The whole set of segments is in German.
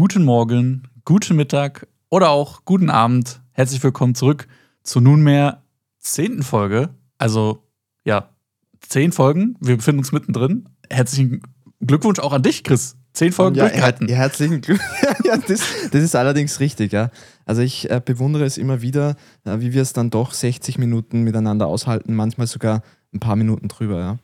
guten Morgen, guten Mittag oder auch guten Abend. Herzlich willkommen zurück zur nunmehr zehnten Folge. Also, ja, zehn Folgen. Wir befinden uns mittendrin. Herzlichen Glückwunsch auch an dich, Chris. Zehn Folgen ja, durchgehalten. Ja, herzlichen Glückwunsch. ja, das, das, ist allerdings richtig, ja. Also ich äh, bewundere es immer wieder, äh, wie wir es dann doch 60 Minuten miteinander aushalten, manchmal sogar ein paar Minuten drüber, ja.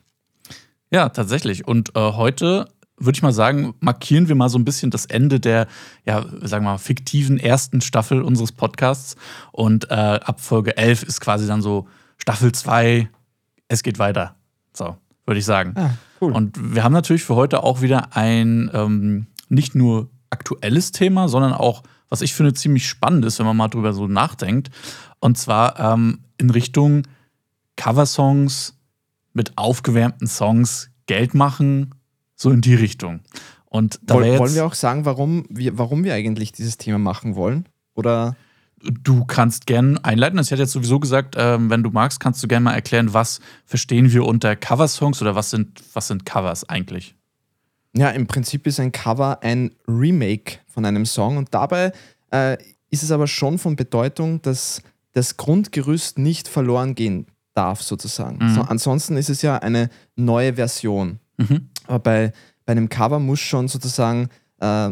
Ja, tatsächlich. Und äh, heute würde ich mal sagen, markieren wir mal so ein bisschen das Ende der, ja, sagen wir mal, fiktiven ersten Staffel unseres Podcasts. Und äh, ab Folge 11 ist quasi dann so Staffel 2, es geht weiter. So, würde ich sagen. Ah, cool. Und wir haben natürlich für heute auch wieder ein ähm, nicht nur aktuelles Thema, sondern auch, was ich finde, ziemlich spannend ist, wenn man mal drüber so nachdenkt. Und zwar ähm, in Richtung Coversongs mit aufgewärmten Songs Geld machen so in die Richtung. Und Woll, wollen wir auch sagen, warum wir, warum wir eigentlich dieses Thema machen wollen? Oder? Du kannst gerne einleiten. Ich hätte jetzt sowieso gesagt, ähm, wenn du magst, kannst du gerne mal erklären, was verstehen wir unter Coversongs oder was sind, was sind Covers eigentlich? Ja, im Prinzip ist ein Cover ein Remake von einem Song und dabei äh, ist es aber schon von Bedeutung, dass das Grundgerüst nicht verloren gehen darf, sozusagen. Mhm. So, ansonsten ist es ja eine neue Version. Mhm. Aber bei, bei einem Cover muss schon sozusagen äh,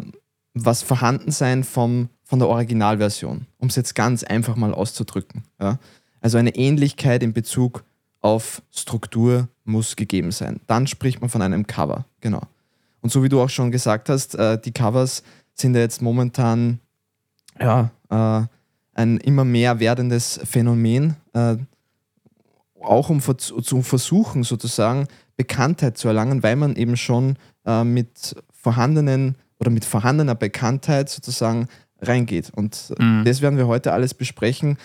was vorhanden sein vom, von der Originalversion, um es jetzt ganz einfach mal auszudrücken. Ja? Also eine Ähnlichkeit in Bezug auf Struktur muss gegeben sein. Dann spricht man von einem Cover, genau. Und so wie du auch schon gesagt hast, äh, die Covers sind ja jetzt momentan ja, äh, ein immer mehr werdendes Phänomen, äh, auch um zu versuchen sozusagen Bekanntheit zu erlangen, weil man eben schon äh, mit vorhandenen oder mit vorhandener Bekanntheit sozusagen reingeht. Und mhm. das werden wir heute alles besprechen.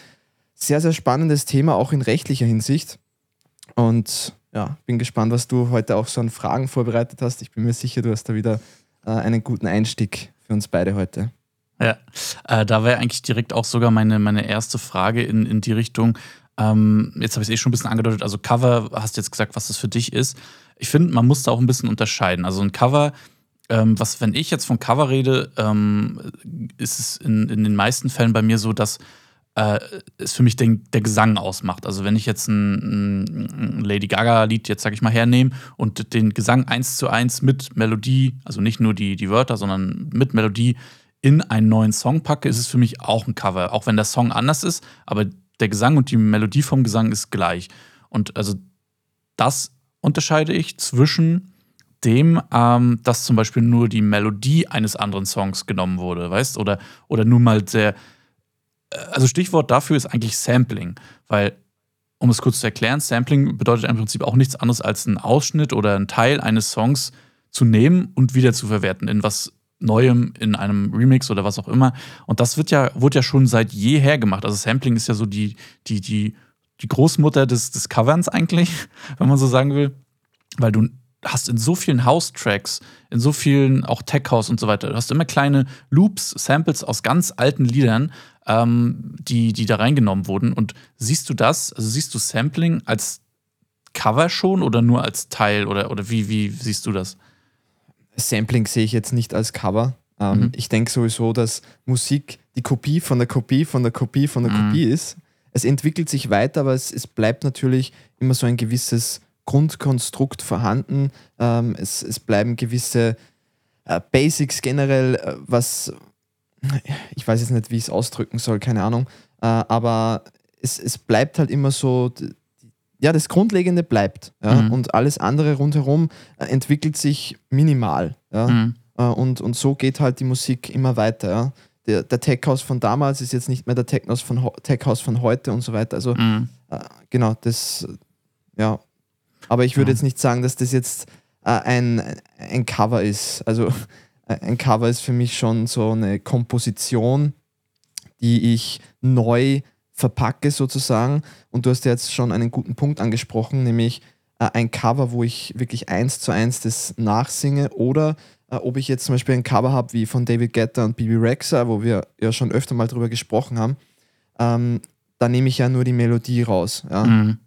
Sehr, sehr spannendes Thema, auch in rechtlicher Hinsicht. Und ja, bin gespannt, was du heute auch so an Fragen vorbereitet hast. Ich bin mir sicher, du hast da wieder äh, einen guten Einstieg für uns beide heute. Ja, äh, da wäre eigentlich direkt auch sogar meine, meine erste Frage in, in die Richtung. Ähm, jetzt habe ich es eh schon ein bisschen angedeutet. Also, Cover, hast jetzt gesagt, was das für dich ist. Ich finde, man muss da auch ein bisschen unterscheiden. Also, ein Cover, ähm, was, wenn ich jetzt von Cover rede, ähm, ist es in, in den meisten Fällen bei mir so, dass äh, es für mich den, der Gesang ausmacht. Also, wenn ich jetzt ein, ein Lady Gaga-Lied jetzt, sag ich mal, hernehme und den Gesang eins zu eins mit Melodie, also nicht nur die, die Wörter, sondern mit Melodie in einen neuen Song packe, ist es für mich auch ein Cover. Auch wenn der Song anders ist, aber der Gesang und die Melodie vom Gesang ist gleich. Und also das unterscheide ich zwischen dem, ähm, dass zum Beispiel nur die Melodie eines anderen Songs genommen wurde, weißt oder oder nur mal sehr. Äh, also Stichwort dafür ist eigentlich Sampling, weil um es kurz zu erklären, Sampling bedeutet im Prinzip auch nichts anderes als einen Ausschnitt oder einen Teil eines Songs zu nehmen und wieder zu verwerten in was Neuem in einem Remix oder was auch immer. Und das wird ja, wurde ja schon seit jeher gemacht. Also Sampling ist ja so die, die, die, die Großmutter des, des Coverns eigentlich, wenn man so sagen will. Weil du hast in so vielen House-Tracks, in so vielen auch Tech-House und so weiter, du hast immer kleine Loops, Samples aus ganz alten Liedern, ähm, die, die da reingenommen wurden. Und siehst du das, also siehst du Sampling als Cover schon oder nur als Teil oder, oder wie, wie siehst du das? Sampling sehe ich jetzt nicht als Cover. Ähm, mhm. Ich denke sowieso, dass Musik die Kopie von der Kopie von der Kopie von der mhm. Kopie ist. Es entwickelt sich weiter, aber es, es bleibt natürlich immer so ein gewisses Grundkonstrukt vorhanden. Ähm, es, es bleiben gewisse äh, Basics generell, äh, was ich weiß jetzt nicht, wie ich es ausdrücken soll, keine Ahnung. Äh, aber es, es bleibt halt immer so ja, das Grundlegende bleibt. Ja, mhm. Und alles andere rundherum äh, entwickelt sich minimal. Ja, mhm. äh, und, und so geht halt die Musik immer weiter. Ja. Der, der Tech-House von damals ist jetzt nicht mehr der Tech-House von, Tech von heute und so weiter. Also, mhm. äh, genau, das, ja. Aber ich würde jetzt nicht sagen, dass das jetzt äh, ein, ein Cover ist. Also, äh, ein Cover ist für mich schon so eine Komposition, die ich neu verpacke sozusagen. Und du hast jetzt schon einen guten Punkt angesprochen, nämlich äh, ein Cover, wo ich wirklich eins zu eins das nachsinge oder äh, ob ich jetzt zum Beispiel ein Cover habe wie von David Guetta und Bibi Rexa, wo wir ja schon öfter mal drüber gesprochen haben, ähm, da nehme ich ja nur die Melodie raus. Ja? Mhm.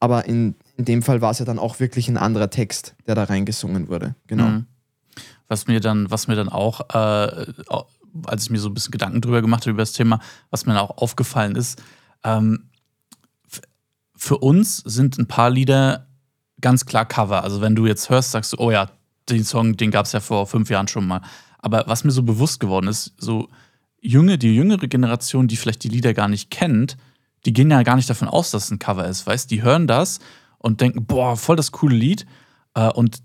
Aber in, in dem Fall war es ja dann auch wirklich ein anderer Text, der da reingesungen wurde. Genau. Mhm. Was mir dann, was mir dann auch äh, als ich mir so ein bisschen Gedanken drüber gemacht habe über das Thema, was mir auch aufgefallen ist. Ähm, für uns sind ein paar Lieder ganz klar Cover. Also wenn du jetzt hörst, sagst du, oh ja, den Song, den gab es ja vor fünf Jahren schon mal. Aber was mir so bewusst geworden ist, so junge, die jüngere Generation, die vielleicht die Lieder gar nicht kennt, die gehen ja gar nicht davon aus, dass es ein Cover ist, weißt? Die hören das und denken, boah, voll das coole Lied. Äh, und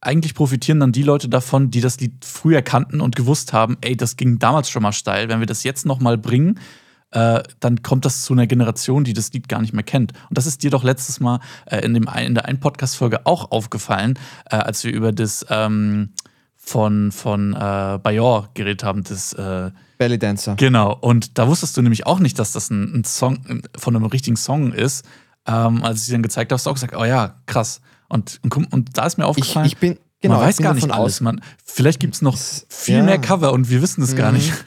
eigentlich profitieren dann die Leute davon, die das Lied früher kannten und gewusst haben, ey, das ging damals schon mal steil. Wenn wir das jetzt noch mal bringen, äh, dann kommt das zu einer Generation, die das Lied gar nicht mehr kennt. Und das ist dir doch letztes Mal äh, in, dem, in der einen Podcast-Folge auch aufgefallen, äh, als wir über das ähm, von, von äh, Bayor geredet haben, das äh, Belly Dancer. Genau, und da wusstest du nämlich auch nicht, dass das ein, ein Song von einem richtigen Song ist. Ähm, als ich dir dann gezeigt habe, hast du auch gesagt, oh ja, krass. Und, und, und da ist mir aufgefallen, ich, ich bin, genau, man weiß gar nicht alles. Man, vielleicht gibt es noch viel ja. mehr Cover und wir wissen es mhm. gar nicht.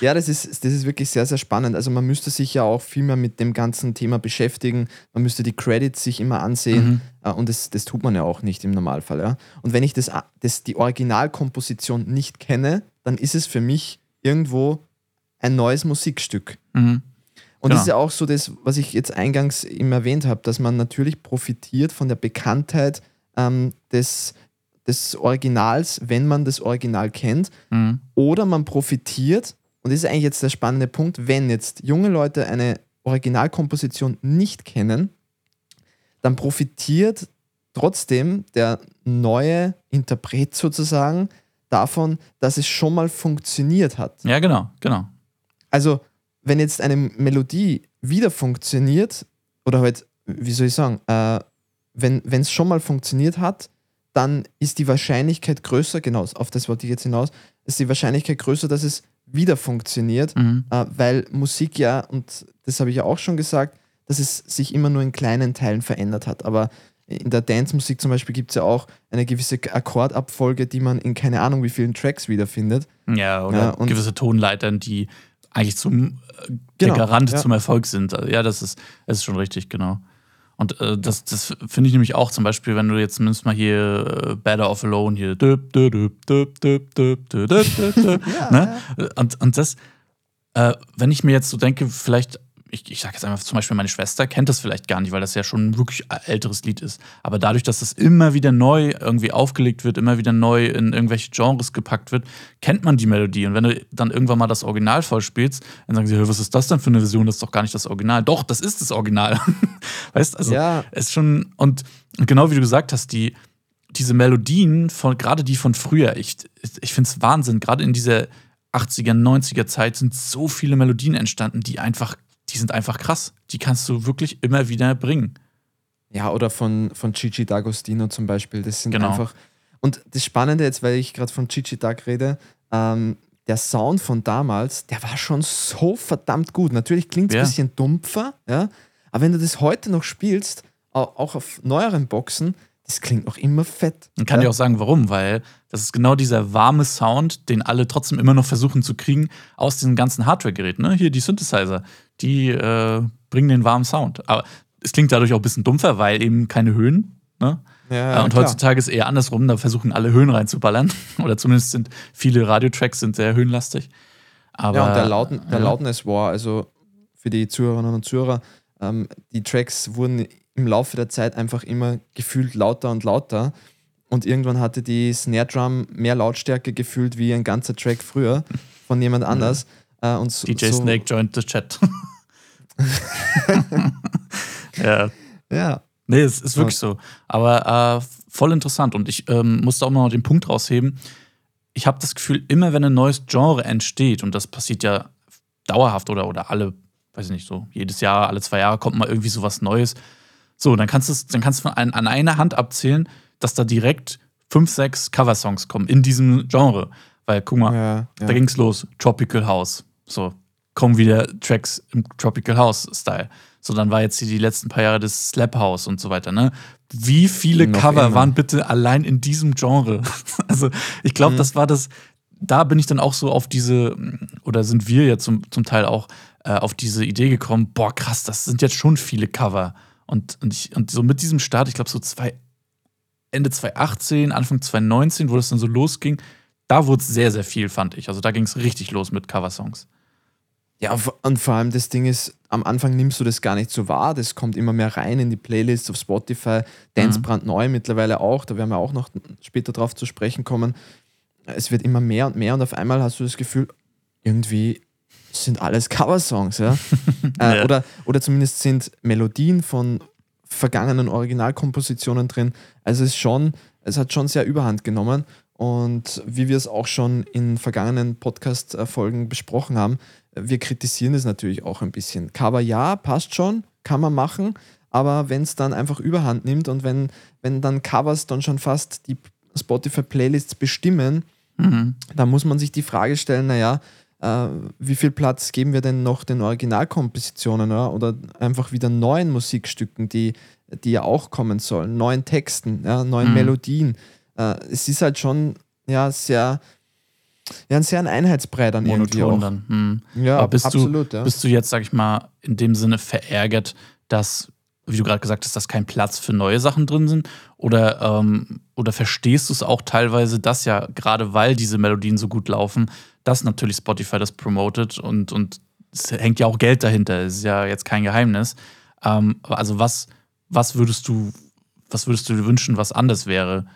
Ja, das ist, das ist wirklich sehr, sehr spannend. Also man müsste sich ja auch viel mehr mit dem ganzen Thema beschäftigen. Man müsste die Credits sich immer ansehen. Mhm. Äh, und das, das tut man ja auch nicht im Normalfall. Ja? Und wenn ich das, das, die Originalkomposition nicht kenne, dann ist es für mich irgendwo ein neues Musikstück. Mhm. Und genau. das ist ja auch so das, was ich jetzt eingangs eben erwähnt habe, dass man natürlich profitiert von der Bekanntheit ähm, des, des Originals, wenn man das Original kennt. Mhm. Oder man profitiert, und das ist eigentlich jetzt der spannende Punkt, wenn jetzt junge Leute eine Originalkomposition nicht kennen, dann profitiert trotzdem der neue Interpret sozusagen davon, dass es schon mal funktioniert hat. Ja, genau, genau. Also, wenn jetzt eine Melodie wieder funktioniert, oder halt, wie soll ich sagen, äh, wenn es schon mal funktioniert hat, dann ist die Wahrscheinlichkeit größer, genau, auf das wollte ich jetzt hinaus, ist die Wahrscheinlichkeit größer, dass es wieder funktioniert, mhm. äh, weil Musik ja, und das habe ich ja auch schon gesagt, dass es sich immer nur in kleinen Teilen verändert hat. Aber in der Dance-Musik zum Beispiel gibt es ja auch eine gewisse Akkordabfolge, die man in keine Ahnung wie vielen Tracks wiederfindet. Ja, oder ja, gewisse Tonleitern, die eigentlich zum äh, genau, der Garant ja. zum Erfolg sind. Also, ja, das ist, das ist schon richtig, genau. Und äh, das, das finde ich nämlich auch zum Beispiel, wenn du jetzt zumindest mal hier äh, Better Off Alone hier ne? und, und das, äh, wenn ich mir jetzt so denke, vielleicht ich, ich sage jetzt einfach zum Beispiel, meine Schwester kennt das vielleicht gar nicht, weil das ja schon ein wirklich älteres Lied ist. Aber dadurch, dass das immer wieder neu irgendwie aufgelegt wird, immer wieder neu in irgendwelche Genres gepackt wird, kennt man die Melodie. Und wenn du dann irgendwann mal das Original vollspielst, dann sagen sie, was ist das denn für eine Version? Das ist doch gar nicht das Original. Doch, das ist das Original. Weißt also, ja. es ist schon, und genau wie du gesagt hast, die, diese Melodien, von, gerade die von früher, ich, ich finde es Wahnsinn, gerade in dieser 80er, 90er Zeit sind so viele Melodien entstanden, die einfach die sind einfach krass. Die kannst du wirklich immer wieder bringen. Ja, oder von, von Gigi D'Agostino zum Beispiel. Das sind genau. einfach. Und das Spannende jetzt, weil ich gerade von Gigi D'Ag rede, ähm, der Sound von damals, der war schon so verdammt gut. Natürlich klingt es ja. ein bisschen dumpfer, ja, aber wenn du das heute noch spielst, auch auf neueren Boxen, das klingt noch immer fett. Man kann ja. dir auch sagen, warum, weil das ist genau dieser warme Sound, den alle trotzdem immer noch versuchen zu kriegen aus diesen ganzen Hardware-Geräten. Ne? Hier die Synthesizer, die äh, bringen den warmen Sound. Aber es klingt dadurch auch ein bisschen dumpfer, weil eben keine Höhen. Ne? Ja, und klar. heutzutage ist es eher andersrum, da versuchen alle Höhen reinzuballern. Oder zumindest sind viele Radiotracks sind sehr höhenlastig. Aber, ja, und der, Lauten, der. Loudness war, also für die Zuhörerinnen und Zuhörer, ähm, die Tracks wurden im Laufe der Zeit einfach immer gefühlt lauter und lauter. Und irgendwann hatte die Snare Drum mehr Lautstärke gefühlt wie ein ganzer Track früher von jemand anders. Mhm. Äh, und so, DJ so Snake joined the chat. ja. Ja. Nee, es ist wirklich so. Aber äh, voll interessant. Und ich ähm, musste auch noch den Punkt rausheben. Ich habe das Gefühl, immer wenn ein neues Genre entsteht, und das passiert ja dauerhaft oder, oder alle, weiß ich nicht, so jedes Jahr, alle zwei Jahre kommt mal irgendwie so was Neues, so, dann kannst du dann kannst du an, an einer Hand abzählen, dass da direkt fünf, sechs Coversongs kommen in diesem Genre. Weil, guck mal, ja, ja. da ging's los. Tropical House. So, kommen wieder Tracks im Tropical House-Style. So, dann war jetzt hier die letzten paar Jahre das Slap House und so weiter, ne? Wie viele Noch Cover immer. waren bitte allein in diesem Genre? also, ich glaube, mhm. das war das, da bin ich dann auch so auf diese, oder sind wir ja zum, zum Teil auch äh, auf diese Idee gekommen, boah, krass, das sind jetzt schon viele Cover. Und, und, ich, und so mit diesem Start, ich glaube so zwei, Ende 2018, Anfang 2019, wo das dann so losging, da wurde es sehr, sehr viel, fand ich. Also da ging es richtig los mit Coversongs. Ja, und vor allem das Ding ist, am Anfang nimmst du das gar nicht so wahr. Das kommt immer mehr rein in die Playlists auf Spotify. Dance mhm. brandneu mittlerweile auch. Da werden wir auch noch später drauf zu sprechen kommen. Es wird immer mehr und mehr und auf einmal hast du das Gefühl, irgendwie sind alles Coversongs. Ja? äh, ja. Oder, oder zumindest sind Melodien von vergangenen Originalkompositionen drin. Also es ist schon, es hat schon sehr überhand genommen. Und wie wir es auch schon in vergangenen Podcast-Folgen besprochen haben, wir kritisieren es natürlich auch ein bisschen. Cover ja, passt schon, kann man machen, aber wenn es dann einfach überhand nimmt und wenn, wenn dann Covers dann schon fast die Spotify-Playlists bestimmen, mhm. dann muss man sich die Frage stellen, naja, äh, wie viel Platz geben wir denn noch den Originalkompositionen oder, oder einfach wieder neuen Musikstücken, die, die ja auch kommen sollen, neuen Texten, ja, neuen mhm. Melodien. Äh, es ist halt schon ja, sehr ja, ein sehr ein Einheitsbrei dann Monoton irgendwie auch. dann. Hm. Ja, Aber bist absolut. Du, ja. Bist du jetzt, sag ich mal, in dem Sinne verärgert, dass, wie du gerade gesagt hast, dass kein Platz für neue Sachen drin sind? Oder, ähm, oder verstehst du es auch teilweise, dass ja, gerade weil diese Melodien so gut laufen, dass natürlich Spotify das promotet und, und es hängt ja auch Geld dahinter, ist ja jetzt kein Geheimnis. Ähm, also was, was würdest du, was würdest du dir wünschen, was anders wäre?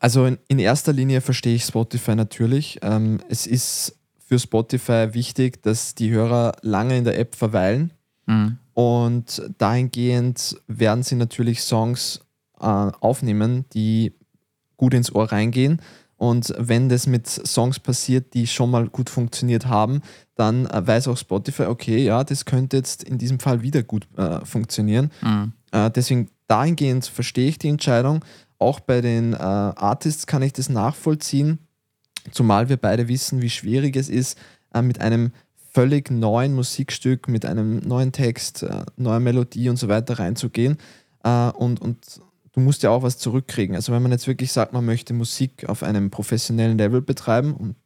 Also in, in erster Linie verstehe ich Spotify natürlich. Ähm, es ist für Spotify wichtig, dass die Hörer lange in der App verweilen. Mhm. Und dahingehend werden sie natürlich Songs äh, aufnehmen, die gut ins Ohr reingehen. Und wenn das mit Songs passiert, die schon mal gut funktioniert haben, dann äh, weiß auch Spotify, okay, ja, das könnte jetzt in diesem Fall wieder gut äh, funktionieren. Mhm. Äh, deswegen dahingehend verstehe ich die Entscheidung. Auch bei den äh, Artists kann ich das nachvollziehen, zumal wir beide wissen, wie schwierig es ist, äh, mit einem völlig neuen Musikstück, mit einem neuen Text, äh, neuer Melodie und so weiter reinzugehen. Und, und du musst ja auch was zurückkriegen. Also wenn man jetzt wirklich sagt, man möchte Musik auf einem professionellen Level betreiben und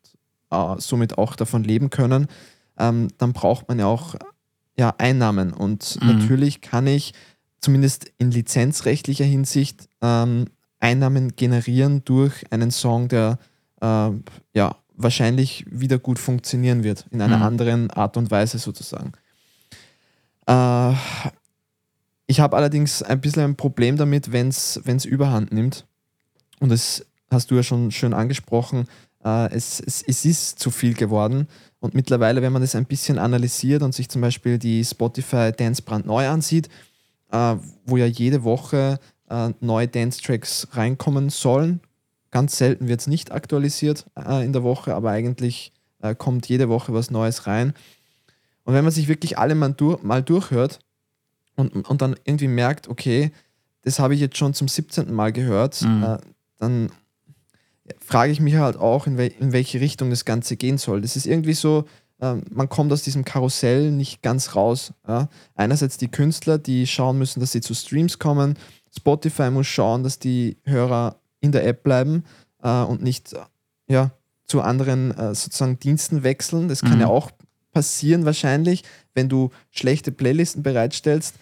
äh, somit auch davon leben können, ähm, dann braucht man ja auch ja, Einnahmen. Und mhm. natürlich kann ich zumindest in lizenzrechtlicher Hinsicht ähm, Einnahmen generieren durch einen Song, der äh, ja wahrscheinlich wieder gut funktionieren wird, in einer mhm. anderen Art und Weise sozusagen. Äh, ich habe allerdings ein bisschen ein Problem damit, wenn es überhand nimmt. Und das hast du ja schon schön angesprochen. Äh, es, es, es ist zu viel geworden. Und mittlerweile, wenn man das ein bisschen analysiert und sich zum Beispiel die Spotify Dance brandneu ansieht, äh, wo ja jede Woche äh, neue Dance-Tracks reinkommen sollen. Ganz selten wird es nicht aktualisiert in der Woche, aber eigentlich kommt jede Woche was Neues rein. Und wenn man sich wirklich alle mal durchhört und, und dann irgendwie merkt, okay, das habe ich jetzt schon zum 17. Mal gehört, mhm. äh, dann frage ich mich halt auch, in, wel in, welche Richtung das Ganze gehen soll. Das ist irgendwie so, äh, man kommt aus diesem Karussell nicht ganz raus. Ja? Einerseits die Künstler, die schauen müssen, dass sie zu Streams kommen, Spotify muss schauen, dass die Hörer in der App bleiben äh, und nicht ja, zu anderen äh, sozusagen Diensten wechseln. Das kann mhm. ja auch passieren wahrscheinlich, wenn du schlechte Playlisten bereitstellst,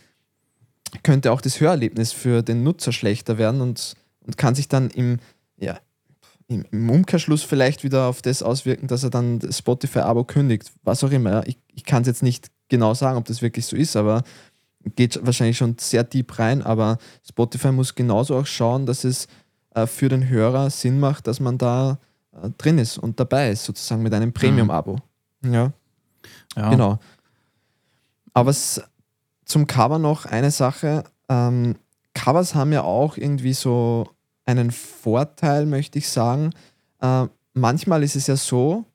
könnte auch das Hörerlebnis für den Nutzer schlechter werden und, und kann sich dann im, ja, im, im Umkehrschluss vielleicht wieder auf das auswirken, dass er dann das Spotify-Abo kündigt. Was auch immer. Ich, ich kann es jetzt nicht genau sagen, ob das wirklich so ist, aber geht wahrscheinlich schon sehr deep rein, aber Spotify muss genauso auch schauen, dass es äh, für den Hörer Sinn macht, dass man da äh, drin ist und dabei ist, sozusagen mit einem Premium-Abo. Mhm. Ja. ja. Genau. Aber es, zum Cover noch eine Sache. Ähm, Covers haben ja auch irgendwie so einen Vorteil, möchte ich sagen. Äh, manchmal ist es ja so,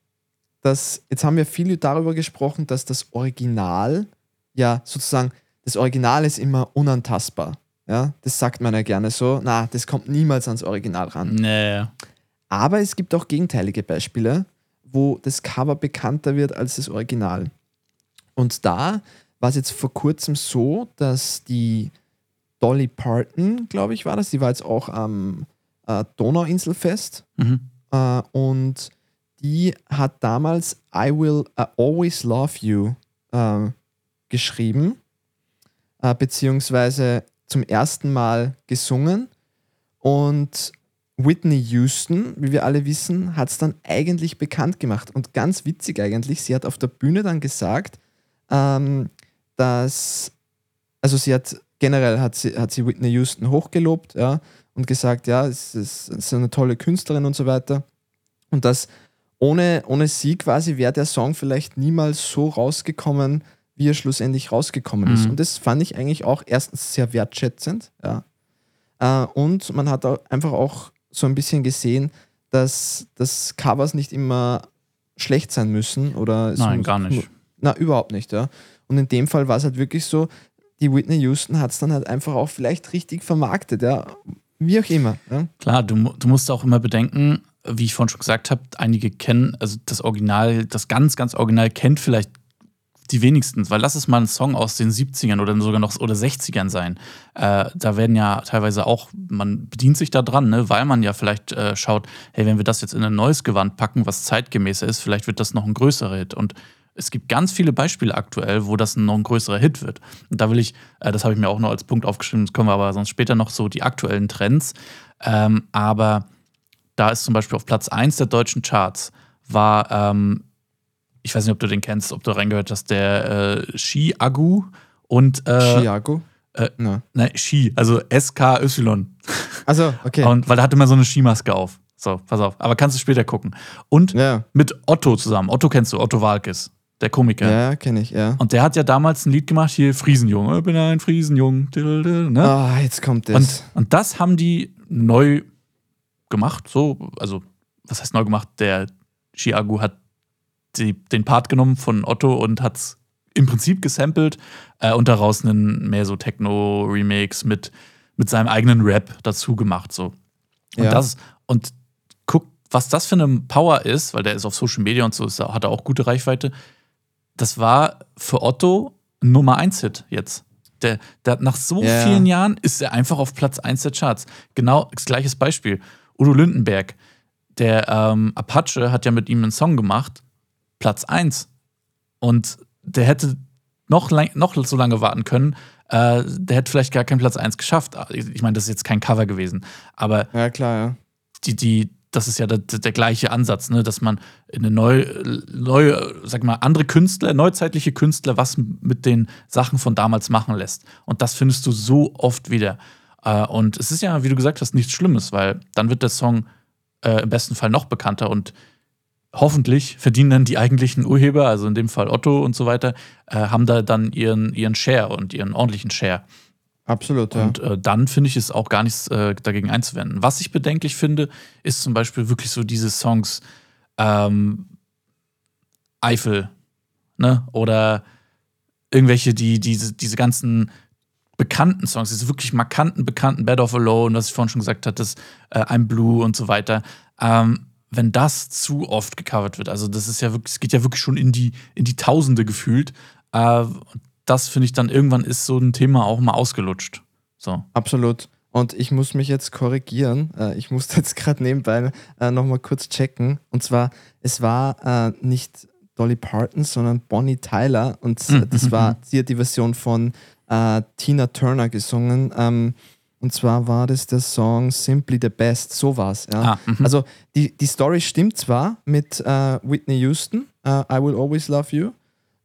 dass, jetzt haben wir viel darüber gesprochen, dass das Original ja sozusagen das Original ist immer unantastbar. Ja, das sagt man ja gerne so. Na, das kommt niemals ans Original ran. Nee. Aber es gibt auch gegenteilige Beispiele, wo das Cover bekannter wird als das Original. Und da war es jetzt vor kurzem so, dass die Dolly Parton, glaube ich, war das, die war jetzt auch am äh, Donauinselfest mhm. äh, und die hat damals I Will uh, Always Love You äh, geschrieben äh, beziehungsweise zum ersten Mal gesungen. Und Whitney Houston, wie wir alle wissen, hat es dann eigentlich bekannt gemacht. Und ganz witzig eigentlich, sie hat auf der Bühne dann gesagt, ähm, dass, also sie hat generell hat sie, hat sie Whitney Houston hochgelobt, ja, und gesagt, ja, es ist, es ist eine tolle Künstlerin und so weiter. Und dass ohne, ohne sie quasi wäre der Song vielleicht niemals so rausgekommen, wie er schlussendlich rausgekommen ist. Mhm. Und das fand ich eigentlich auch erstens sehr wertschätzend, ja. Äh, und man hat auch einfach auch so ein bisschen gesehen, dass, dass Covers nicht immer schlecht sein müssen oder Nein, gar nicht. Na, überhaupt nicht, ja. Und in dem Fall war es halt wirklich so, die Whitney Houston hat es dann halt einfach auch vielleicht richtig vermarktet, ja. Wie auch immer. Ja? Klar, du, du musst auch immer bedenken, wie ich vorhin schon gesagt habe, einige kennen, also das Original, das ganz, ganz Original kennt vielleicht die wenigsten, weil lass es mal ein Song aus den 70ern oder sogar noch oder 60ern sein. Äh, da werden ja teilweise auch, man bedient sich da dran, ne, weil man ja vielleicht äh, schaut, hey, wenn wir das jetzt in ein neues Gewand packen, was zeitgemäßer ist, vielleicht wird das noch ein größerer Hit. Und es gibt ganz viele Beispiele aktuell, wo das noch ein größerer Hit wird. Und da will ich, äh, das habe ich mir auch noch als Punkt aufgeschrieben, das können wir aber sonst später noch so die aktuellen Trends. Ähm, aber da ist zum Beispiel auf Platz 1 der deutschen Charts war, ähm, ich weiß nicht, ob du den kennst, ob du reingehört hast, der äh, Ski Agu und äh, Chiago? äh, nein, Ski, also SKY. Also, okay. Und weil er hatte immer so eine Skimaske auf. So, pass auf. Aber kannst du später gucken. Und ja, mit Otto zusammen. Otto kennst du, Otto Walkes, der Komiker. ja, kenne ich, ja. Und der hat ja damals ein Lied gemacht, hier Friesenjung. Ich bin ein Friesenjung. Ne? Ah, jetzt kommt das. Und, und das haben die neu gemacht, so, also, was heißt neu gemacht? Der Chiagu hat die, den Part genommen von Otto und hat es im Prinzip gesampelt äh, und daraus einen mehr so Techno-Remix mit, mit seinem eigenen Rap dazu gemacht. So. Und Ja. das, und guck, was das für eine Power ist, weil der ist auf Social Media und so, ist, hat er auch gute Reichweite. Das war für Otto ein Nummer 1 Hit jetzt. Der, der nach so Ja. vielen Jahren ist er einfach auf Platz 1 der Charts. Genau das gleiches Beispiel. Udo Lindenberg, der ähm, Apache hat ja mit ihm einen Song gemacht, Platz 1. Und der hätte noch, lang, noch so lange warten können. Äh, der hätte vielleicht gar keinen Platz 1 geschafft. Ich meine, das ist jetzt kein Cover gewesen. Aber ja, klar, ja. die, die, das ist ja der, der gleiche Ansatz, ne? dass man in eine neue, neue, sag mal, andere Künstler, neuzeitliche Künstler was mit den Sachen von damals machen lässt. Und das findest du so oft wieder. Äh, Und es ist ja, wie du gesagt hast, nichts Schlimmes, weil dann wird der Song äh, im besten Fall noch bekannter und hoffentlich verdienen dann die eigentlichen Urheber, also in dem Fall Otto und so weiter, äh, haben da dann ihren, ihren Share und ihren ordentlichen Share. Absolut, ja. Und äh, dann finde ich es auch gar nichts äh, dagegen einzuwenden. Was ich bedenklich finde, ist zum Beispiel wirklich so diese Songs ähm, Eifel, ne? Oder irgendwelche, die diese, diese ganzen bekannten Songs, diese wirklich markanten, bekannten Bed of Alone, was ich vorhin schon gesagt hatte, das äh, I'm Blue und so weiter. Ähm, wenn das zu oft gecovert wird, also das ist ja wirklich, es geht ja wirklich schon in die, in die Tausende gefühlt. Äh, das finde ich dann irgendwann ist so ein Thema auch mal ausgelutscht. So. Absolut. Und ich muss mich jetzt korrigieren. Äh, Ich musste jetzt gerade nebenbei äh, nochmal kurz checken. Und zwar, es war äh, nicht Dolly Parton, sondern Bonnie Tyler. Und äh, Mhm, das mhm, war, sie hat die Version von Tina Turner gesungen. Ähm, und zwar war das der Song Simply the Best. So war's. Ja. Ah, mhm. Also die, die Story stimmt zwar mit äh, Whitney Houston, äh, I Will Always Love You.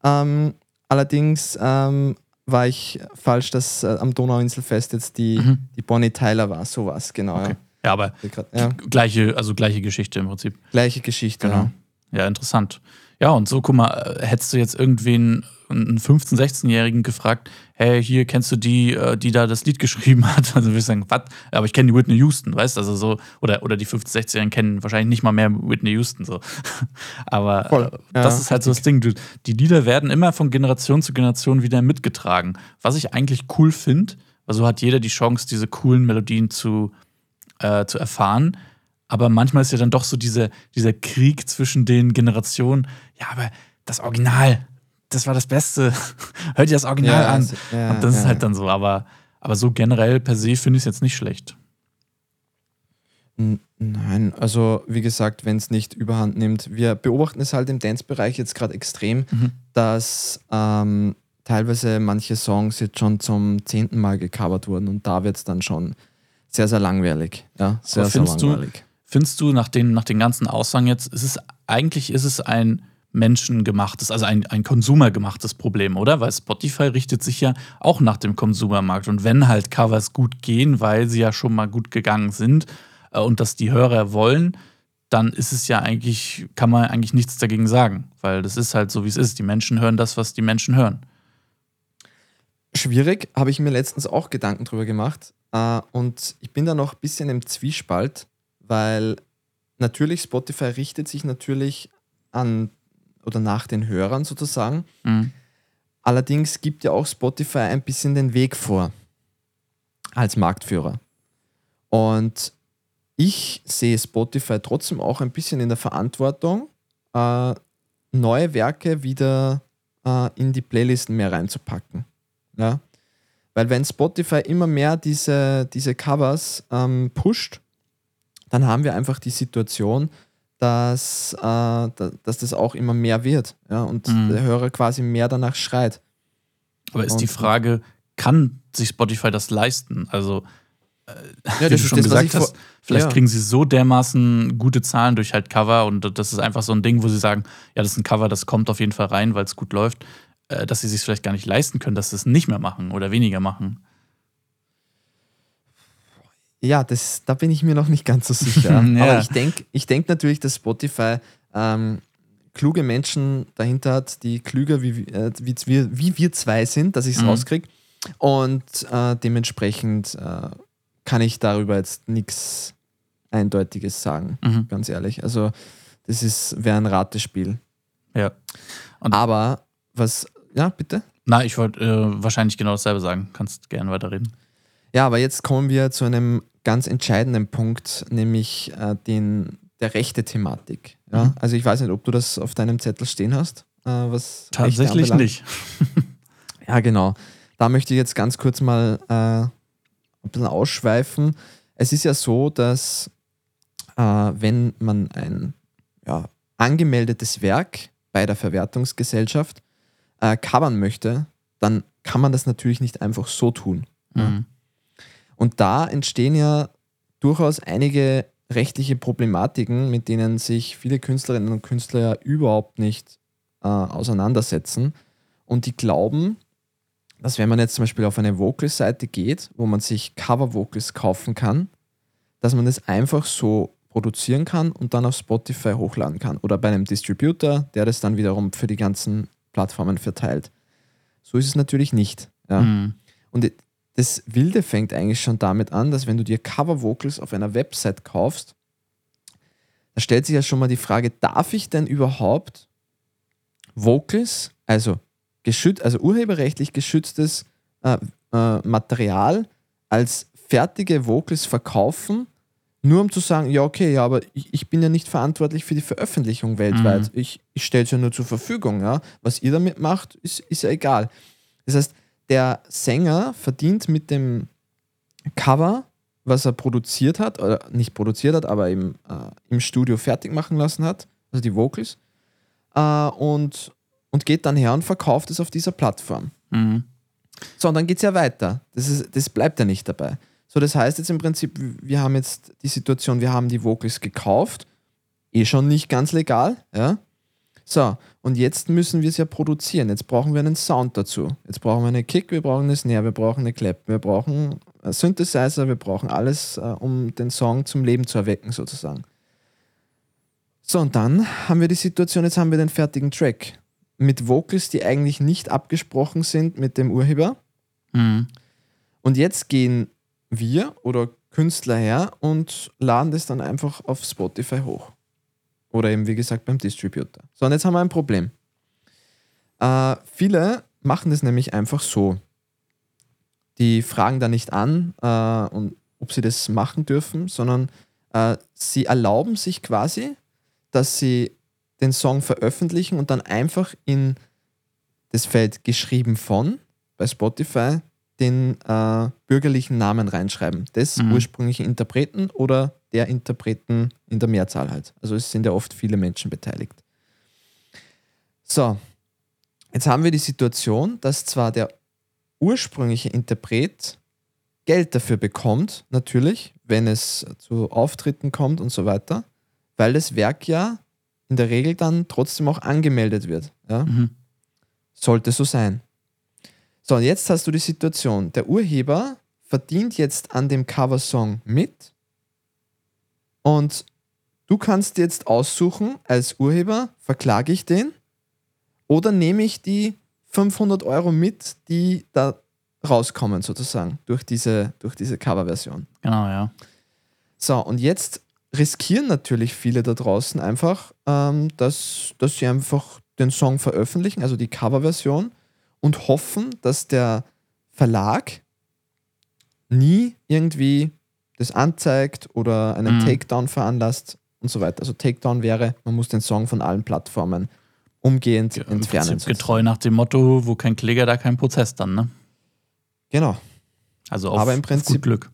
Ähm, allerdings ähm, war ich falsch, dass äh, am Donauinselfest jetzt die, Mhm. die Bonnie Tyler war. So war es, genau. Okay. Ja, aber Ja. Ja. gleiche, also gleiche Geschichte im Prinzip. Gleiche Geschichte. Genau. Ja, interessant. Ja, und so, guck mal, äh, hättest du jetzt irgendwen, einen 15-, 16-Jährigen gefragt, hey, hier kennst du die, äh, die da das Lied geschrieben hat? Also würde ich sagen, was? Aber ich kenne die Whitney Houston, weißt du? Also so, oder, oder die 15-, 16-Jährigen kennen wahrscheinlich nicht mal mehr Whitney Houston. So. Aber Voll. äh, Ja, das ist halt so das Ding. Du, die Lieder werden immer von Generation zu Generation wieder mitgetragen. Was ich eigentlich cool finde, weil so hat jeder die Chance, diese coolen Melodien zu, äh, zu erfahren. Aber manchmal ist ja dann doch so diese, dieser Krieg zwischen den Generationen. Ja, aber das Original, das war das Beste. Hört ihr das Original Ja, an? ja, Und das ist ja. halt dann so. Aber, aber so generell per se finde ich es jetzt nicht schlecht. Nein, also wie gesagt, wenn es nicht überhand nimmt. Wir beobachten es halt im Dance-Bereich jetzt gerade extrem, Mhm. dass ähm, teilweise manche Songs jetzt schon zum zehnten Mal gecovert wurden und da wird es dann schon sehr, sehr langweilig. Ja, sehr, sehr langweilig. Du, findest du nach den, nach den ganzen Aussagen jetzt, ist es, eigentlich ist es ein menschengemachtes, also ein, ein konsumergemachtes Problem, oder? Weil Spotify richtet sich ja auch nach dem Konsumermarkt. Und wenn halt Covers gut gehen, weil sie ja schon mal gut gegangen sind äh, und das die Hörer wollen, dann ist es ja eigentlich, kann man eigentlich nichts dagegen sagen. Weil das ist halt so, wie es ist. Die Menschen hören das, was die Menschen hören. Schwierig, habe ich mir letztens auch Gedanken drüber gemacht. Äh, und ich bin da noch ein bisschen im Zwiespalt, weil natürlich Spotify richtet sich natürlich an oder nach den Hörern sozusagen. Mhm. Allerdings gibt ja auch Spotify ein bisschen den Weg vor als Marktführer. Und ich sehe Spotify trotzdem auch ein bisschen in der Verantwortung, äh, neue Werke wieder äh, in die Playlisten mehr reinzupacken. Ja? Weil wenn Spotify immer mehr diese, diese Covers ähm, pusht, dann haben wir einfach die Situation, dass, äh, dass das auch immer mehr wird ja, und mhm. der Hörer quasi mehr danach schreit. Aber ist und, die Frage, kann sich Spotify das leisten? Also, äh, ja, wie du schon das, gesagt hast, vielleicht ja. kriegen sie so dermaßen gute Zahlen durch halt Cover und das ist einfach so ein Ding, wo sie sagen, ja, das ist ein Cover, das kommt auf jeden Fall rein, weil es gut läuft, äh, dass sie sich vielleicht gar nicht leisten können, dass sie es nicht mehr machen oder weniger machen. Ja, das, da bin ich mir noch nicht ganz so sicher. ja. Aber ich denke ich denk natürlich, dass Spotify ähm, kluge Menschen dahinter hat, die klüger wie, äh, wie, wie, wie wir zwei sind, dass ich es mhm. rauskriege. Und äh, dementsprechend äh, kann ich darüber jetzt nichts Eindeutiges sagen, mhm. ganz ehrlich. Also, das wäre ein Ratespiel. Ja. Und Aber was, ja, bitte? Na, ich wollte äh, wahrscheinlich genau dasselbe sagen. Kannst gerne weiterreden. Ja, aber jetzt kommen wir zu einem ganz entscheidenden Punkt, nämlich äh, den, der rechte Thematik. Ja? Mhm. Also ich weiß nicht, ob du das auf deinem Zettel stehen hast. Äh, was Tatsächlich nicht. ja, genau. Da möchte ich jetzt ganz kurz mal äh, ein bisschen ausschweifen. Es ist ja so, dass äh, wenn man ein ja, angemeldetes Werk bei der Verwertungsgesellschaft äh, covern möchte, dann kann man das natürlich nicht einfach so tun. Mhm. Und da entstehen ja durchaus einige rechtliche Problematiken, mit denen sich viele Künstlerinnen und Künstler ja überhaupt nicht äh, auseinandersetzen. Und die glauben, dass wenn man jetzt zum Beispiel auf eine Vocal-Seite geht, wo man sich Cover-Vocals kaufen kann, dass man das einfach so produzieren kann und dann auf Spotify hochladen kann. Oder bei einem Distributor, der das dann wiederum für die ganzen Plattformen verteilt. So ist es natürlich nicht. Ja. Mhm. Und das Wilde fängt eigentlich schon damit an, dass wenn du dir Cover Vocals auf einer Website kaufst, da stellt sich ja schon mal die Frage, darf ich denn überhaupt Vocals, also, geschützt, also urheberrechtlich geschütztes äh, äh, Material als fertige Vocals verkaufen, nur um zu sagen, ja, okay, ja, aber ich, ich bin ja nicht verantwortlich für die Veröffentlichung weltweit. Mhm. Ich, ich stelle es ja nur zur Verfügung. Ja? Was ihr damit macht, ist, ist ja egal. Das heißt, der Sänger verdient mit dem Cover, was er produziert hat, oder nicht produziert hat, aber im, äh, im Studio fertig machen lassen hat, also die Vocals, äh, und, und geht dann her und verkauft es auf dieser Plattform. Mhm. So, und dann geht es ja weiter. Das, ist, das bleibt ja nicht dabei. So, das heißt jetzt im Prinzip, wir haben jetzt die Situation, wir haben die Vocals gekauft, eh schon nicht ganz legal, ja. So, und jetzt müssen wir es ja produzieren. Jetzt brauchen wir einen Sound dazu. Jetzt brauchen wir eine Kick, wir brauchen eine Snare, wir brauchen eine Clap, wir brauchen Synthesizer, wir brauchen alles, äh, um den Song zum Leben zu erwecken, sozusagen. So, und dann haben wir die Situation, jetzt haben wir den fertigen Track mit Vocals, die eigentlich nicht abgesprochen sind mit dem Urheber. Mhm. Und jetzt gehen wir oder Künstler her und laden das dann einfach auf Spotify hoch. Oder eben, wie gesagt, beim Distributor. So, und jetzt haben wir ein Problem. Äh, viele machen das nämlich einfach so. Die fragen da nicht an, äh, und, ob sie das machen dürfen, sondern äh, sie erlauben sich quasi, dass sie den Song veröffentlichen und dann einfach in das Feld geschrieben von bei Spotify den äh, bürgerlichen Namen reinschreiben, des mhm. ursprünglichen Interpreten oder der Interpreten in der Mehrzahl halt. Also es sind ja oft viele Menschen beteiligt. So, jetzt haben wir die Situation, dass zwar der ursprüngliche Interpret Geld dafür bekommt, natürlich, wenn es zu Auftritten kommt und so weiter, weil das Werk ja in der Regel dann trotzdem auch angemeldet wird. Ja? Mhm. Sollte so sein. So, und jetzt hast du die Situation, der Urheber verdient jetzt an dem Coversong mit und du kannst jetzt aussuchen, als Urheber verklage ich den oder nehme ich die 500 Euro mit, die da rauskommen sozusagen durch diese, durch diese Coverversion. Genau, ja. So, und jetzt riskieren natürlich viele da draußen einfach, ähm, dass, dass sie einfach den Song veröffentlichen, also die Coverversion, und hoffen, dass der Verlag nie irgendwie das anzeigt oder einen Mhm. Takedown veranlasst und so weiter. Also Takedown wäre, man muss den Song von allen Plattformen umgehend Im entfernen. Prinzip getreu nach dem Motto, wo kein Kläger, da kein Prozess dann, ne? Genau, Also auf, Aber im Prinzip- Glück.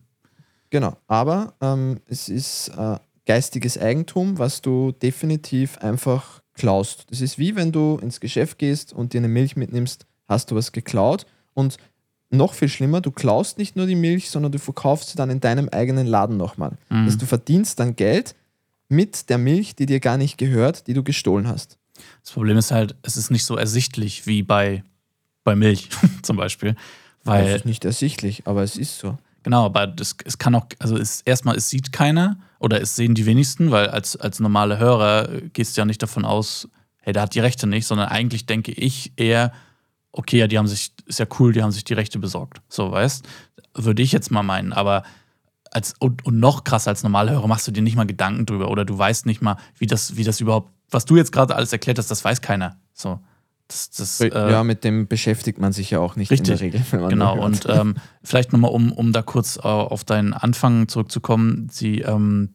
genau. Aber ähm, es ist äh, geistiges Eigentum, was du definitiv einfach klaust. Das ist wie wenn du ins Geschäft gehst und dir eine Milch mitnimmst, hast du was geklaut und noch viel schlimmer, du klaust nicht nur die Milch, sondern du verkaufst sie dann in deinem eigenen Laden nochmal. Mhm. Also du verdienst dann Geld mit der Milch, die dir gar nicht gehört, die du gestohlen hast. Das Problem ist halt, es ist nicht so ersichtlich wie bei, bei Milch zum Beispiel. Das Weil, ist nicht ersichtlich, aber es ist so. genau, aber das, es kann auch, also es, erstmal, es sieht keiner oder es sehen die wenigsten, weil als, als normale Hörer gehst du ja nicht davon aus, hey, der hat die Rechte nicht, sondern eigentlich denke ich eher, okay, ja, die haben sich, ist ja cool, die haben sich die Rechte besorgt. So, weißt Würde ich jetzt mal meinen, aber als, und, und noch krasser als normale Hörer machst du dir nicht mal Gedanken drüber oder du weißt nicht mal, wie das, wie das überhaupt, was du jetzt gerade alles erklärt hast, das weiß keiner. So. Das, das, äh, ja, mit dem beschäftigt man sich ja auch nicht in Richtig. der Regel. Wenn man Genau, hört. und ähm, vielleicht nochmal, um, um da kurz äh, auf deinen Anfang zurückzukommen, sie, ähm,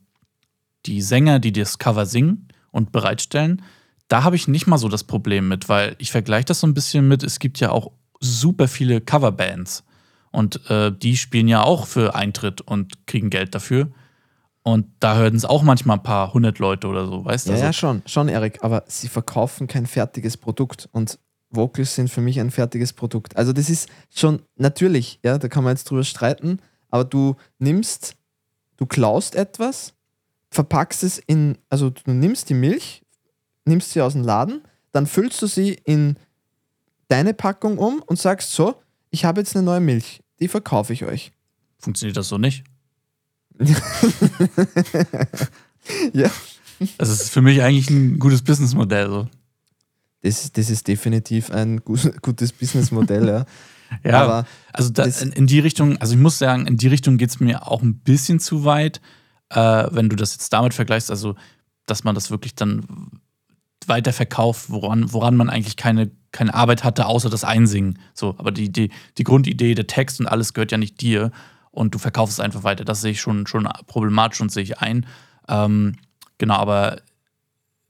die Sänger, die das Cover singen und bereitstellen, da habe ich nicht mal so das Problem mit, weil ich vergleiche das so ein bisschen mit, es gibt ja auch super viele Coverbands und äh, die spielen ja auch für Eintritt und kriegen Geld dafür. Und da hören es auch manchmal ein paar hundert Leute oder so, weißt du? Ja, Also, ja, schon, schon, Erik, aber sie verkaufen kein fertiges Produkt und Vocals sind für mich ein fertiges Produkt. Also das ist schon natürlich, ja, da kann man jetzt drüber streiten, aber du nimmst, du klaust etwas, verpackst es in, also du nimmst die Milch, nimmst sie aus dem Laden, dann füllst du sie in deine Packung um und sagst so, ich habe jetzt eine neue Milch, die verkaufe ich euch. funktioniert das so nicht? Ja. Das ist für mich eigentlich ein gutes Businessmodell. So. Das, das ist definitiv ein gu- gutes Businessmodell, ja. Ja, Aber also da, in die Richtung, also ich muss sagen, in die Richtung geht es mir auch ein bisschen zu weit, äh, wenn du das jetzt damit vergleichst, also dass man das wirklich dann weiterverkauft, woran, woran man eigentlich keine, keine Arbeit hatte, außer das Einsingen. So, aber die, die, die Grundidee, der Text und alles gehört ja nicht dir und du verkaufst es einfach weiter. Das sehe ich schon, schon problematisch und sehe ich ein. Ähm, genau, aber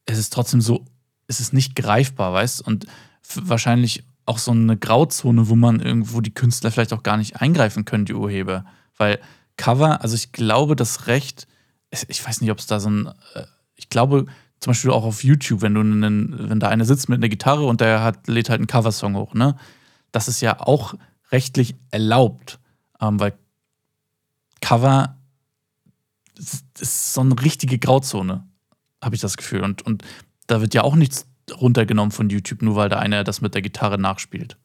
es ist trotzdem so, es ist nicht greifbar, weißt Und wahrscheinlich auch so eine Grauzone, wo man irgendwo die Künstler vielleicht auch gar nicht eingreifen können, die Urheber. Weil Cover, also ich glaube, das Recht, ich weiß nicht, ob es da so ein, äh, ich glaube, zum Beispiel auch auf YouTube, wenn du einen, wenn da einer sitzt mit einer Gitarre und der hat, lädt halt einen Coversong hoch, ne? Das ist ja auch rechtlich erlaubt, ähm, weil Cover ist, ist so eine richtige Grauzone, habe ich das Gefühl. Und, und da wird ja auch nichts runtergenommen von YouTube, nur weil da einer das mit der Gitarre nachspielt.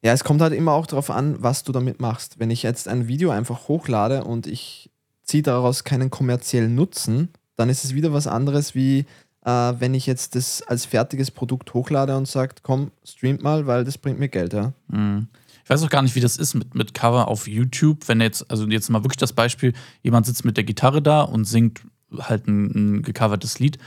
Ja, es kommt halt immer auch darauf an, was du damit machst. Wenn ich jetzt ein Video einfach hochlade und ich ziehe daraus keinen kommerziellen Nutzen, dann ist es wieder was anderes, wie äh, wenn ich jetzt das als fertiges Produkt hochlade und sage, komm, streamt mal, weil das bringt mir Geld, ja. Mhm. Ich weiß auch gar nicht, wie das ist mit, mit Cover auf YouTube. Wenn jetzt, also jetzt mal wirklich das Beispiel, jemand sitzt mit der Gitarre da und singt halt ein, ein gecovertes Lied.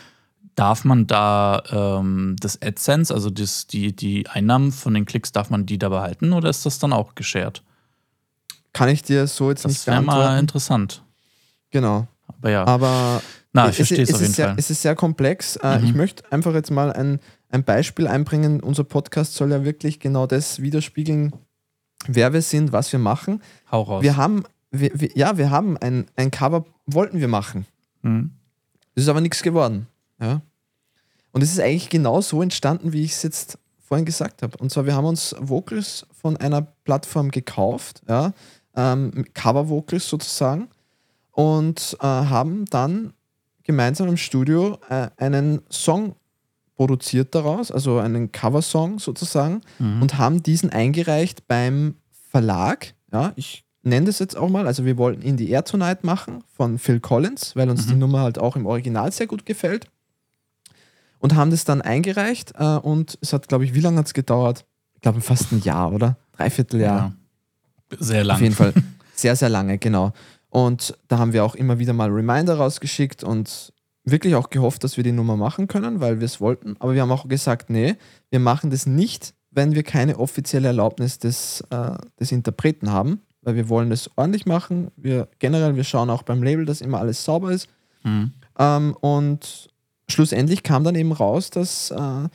Darf man da ähm, das AdSense, also das, die, die Einnahmen von den Klicks, darf man die da behalten oder ist das dann auch geshared? Kann ich dir so jetzt Das nicht wäre mal interessant. Genau. Aber ja, Aber na, ich es, verstehe es auf jeden sehr, Fall. Es ist sehr komplex. Äh, Mhm. Ich möchte einfach jetzt mal ein, ein Beispiel einbringen. Unser Podcast soll ja wirklich genau das widerspiegeln, wer wir sind, was wir machen. Hau raus. Wir haben, wir, wir, ja, wir haben ein, ein Cover, wollten wir machen. Mhm. Das ist aber nichts geworden. Ja? Und es ist eigentlich genau so entstanden, wie ich es jetzt vorhin gesagt habe. Und zwar, wir haben uns Vocals von einer Plattform gekauft, ja, ähm, Cover Vocals sozusagen, und äh, haben dann gemeinsam im Studio äh, einen Song produziert daraus, also einen Coversong sozusagen, mhm. und haben diesen eingereicht beim Verlag. Ja, ich nenne das jetzt auch mal. Also, wir wollten In the Air Tonight machen von Phil Collins, weil uns mhm. die Nummer halt auch im Original sehr gut gefällt. Und haben das dann eingereicht äh, und es hat, glaube ich, wie lange hat es gedauert? Ich glaube, fast ein Jahr, oder? Dreivierteljahr. Ja. Sehr lange. Auf jeden Fall. Sehr, sehr lange, genau. Und da haben wir auch immer wieder mal Reminder rausgeschickt und wirklich auch gehofft, dass wir die Nummer machen können, weil wir es wollten. Aber wir haben auch gesagt, nee, wir machen das nicht, wenn wir keine offizielle Erlaubnis des, äh, des Interpreten haben, weil wir wollen das ordentlich machen. Wir generell, wir schauen auch beim Label, dass immer alles sauber ist. Mhm. Ähm, und schlussendlich kam dann eben raus, dass äh,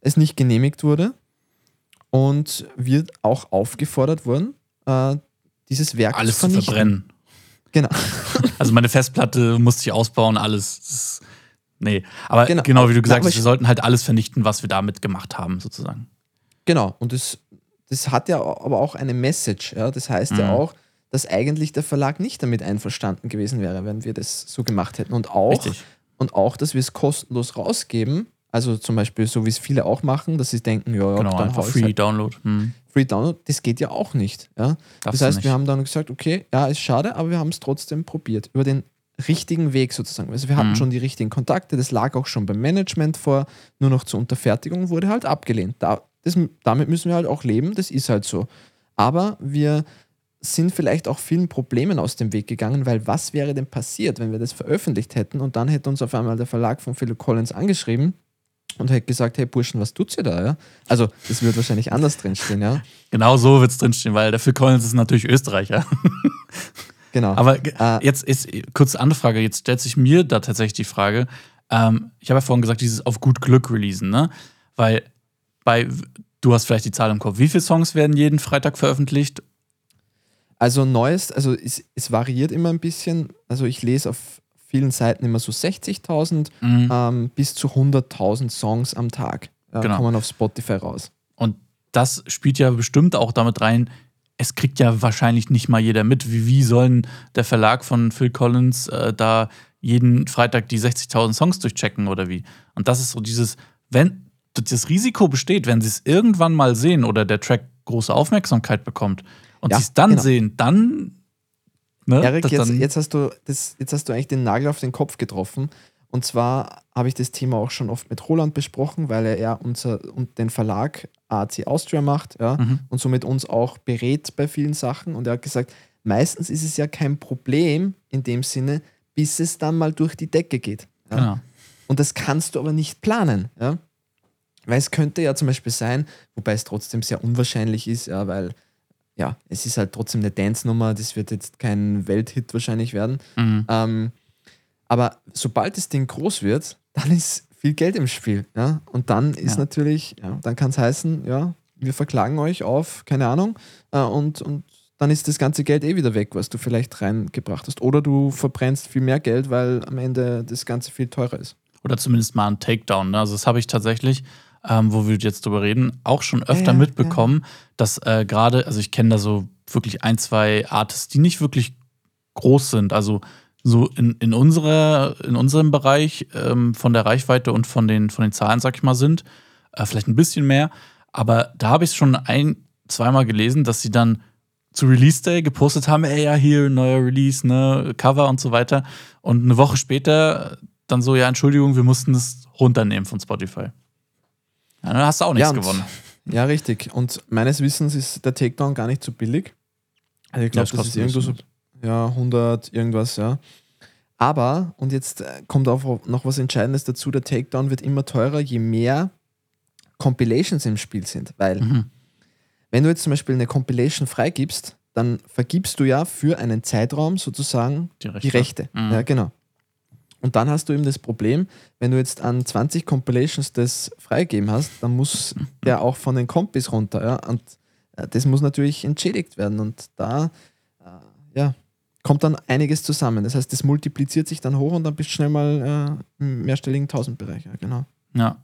es nicht genehmigt wurde und wir auch aufgefordert wurden, äh, dieses Werk alles zu, zu verbrennen. Genau. Also meine Festplatte musste ich ausbauen, alles. nee, aber genau, genau wie du gesagt hast, wir sollten halt alles vernichten, was wir damit gemacht haben, sozusagen. Genau, und das, das hat ja aber auch eine Message. Ja? Das heißt mhm. ja auch, dass eigentlich der Verlag nicht damit einverstanden gewesen wäre, wenn wir das so gemacht hätten. Und auch, und auch dass wir es kostenlos rausgeben. Also zum Beispiel, so wie es viele auch machen, dass sie denken, ja, genau, dann einfach Free halt. Download. Hm. Free Download, das geht ja auch nicht. Ja? das heißt, wir haben dann gesagt, okay, ja, ist schade, aber wir haben es trotzdem probiert. Über den richtigen Weg sozusagen. Also wir hatten mhm. schon die richtigen Kontakte, das lag auch schon beim Management vor, nur noch zur Unterfertigung wurde halt abgelehnt. Da, das, damit müssen wir halt auch leben, das ist halt so. Aber wir sind vielleicht auch vielen Problemen aus dem Weg gegangen, weil was wäre denn passiert, wenn wir das veröffentlicht hätten und dann hätte uns auf einmal der Verlag von Philip Collins angeschrieben und hätte gesagt, hey Burschen, was tut ihr da? Ja? Also das wird wahrscheinlich anders drinstehen, ja. Genau so wird es drinstehen, weil der Phil Collins ist natürlich Österreicher. Genau. Aber äh, jetzt ist kurze Anfrage, jetzt stellt sich mir da tatsächlich die Frage, ähm, ich habe ja vorhin gesagt, dieses auf gut Glück releasen, ne? Weil bei, du hast vielleicht die Zahl im Kopf, wie viele Songs werden jeden Freitag veröffentlicht? Also neues, also es, es variiert immer ein bisschen. Also ich lese auf vielen Seiten immer so 60.000 mhm. ähm, bis zu 100.000 Songs am Tag äh, genau. kommen auf Spotify raus. Und das spielt ja bestimmt auch damit rein, es kriegt ja wahrscheinlich nicht mal jeder mit. Wie, wie sollen der Verlag von Phil Collins äh, da jeden Freitag die 60.000 Songs durchchecken oder wie? Und das ist so dieses, wenn das Risiko besteht, wenn sie es irgendwann mal sehen oder der Track große Aufmerksamkeit bekommt und ja, sie es dann genau. sehen, dann Ne? Erik, jetzt, jetzt, hast du das, jetzt hast du eigentlich den Nagel auf den Kopf getroffen. Und zwar habe ich das Thema auch schon oft mit Roland besprochen, weil er ja unser, und den Verlag AC Austria macht ja, mhm. und somit uns auch berät bei vielen Sachen. Und er hat gesagt, meistens ist es ja kein Problem in dem Sinne, bis es dann mal durch die Decke geht. Ja. Genau. Und das kannst du aber nicht planen. Ja? Weil es könnte ja zum Beispiel sein, wobei es trotzdem sehr unwahrscheinlich ist, ja, weil ja, es ist halt trotzdem eine Dance-Nummer, das wird jetzt kein Welthit wahrscheinlich werden. Mhm. Ähm, aber sobald das Ding groß wird, dann ist viel Geld im Spiel. Ja? Und dann ist ja. natürlich, ja, dann kann es heißen, ja, wir verklagen euch auf, keine Ahnung, äh, und, und dann ist das ganze Geld eh wieder weg, was du vielleicht reingebracht hast. Oder du verbrennst viel mehr Geld, weil am Ende das Ganze viel teurer ist. Oder zumindest mal ein Takedown. Ne? Also das habe ich tatsächlich ähm, wo wir jetzt drüber reden, auch schon öfter ja, mitbekommen, ja. dass äh, gerade, also ich kenne da so wirklich ein, zwei Artists, die nicht wirklich groß sind. Also so in, in, unsere, in unserem Bereich ähm, von der Reichweite und von den, von den Zahlen, sag ich mal, sind. Äh, vielleicht ein bisschen mehr. Aber da habe ich es schon ein, zweimal gelesen, dass sie dann zu Release Day gepostet haben, ey, ja, hier, neuer Release, ne, Cover und so weiter. Und eine Woche später dann so, ja, Entschuldigung, wir mussten es runternehmen von Spotify. Ja, dann hast du auch nichts ja, gewonnen. Ja, richtig. Und meines Wissens ist der Takedown gar nicht so billig. Also ich glaube, das, das ist irgendwo so ja, 100 irgendwas, ja. Aber, und jetzt äh, kommt auch noch was Entscheidendes dazu, der Takedown wird immer teurer, je mehr Compilations im Spiel sind. Weil, mhm. wenn du jetzt zum Beispiel eine Compilation freigibst, dann vergibst du ja für einen Zeitraum sozusagen die Rechte. Die Rechte. Mhm. Ja, genau. Und dann hast du eben das Problem, wenn du jetzt an 20 Compilations das freigegeben hast, dann muss der auch von den Kompis runter. Ja? Und äh, das muss natürlich entschädigt werden. Und da äh, ja, kommt dann einiges zusammen. Das heißt, das multipliziert sich dann hoch und dann bist du schnell mal äh, im mehrstelligen Tausendbereich. Ja, genau. Ja.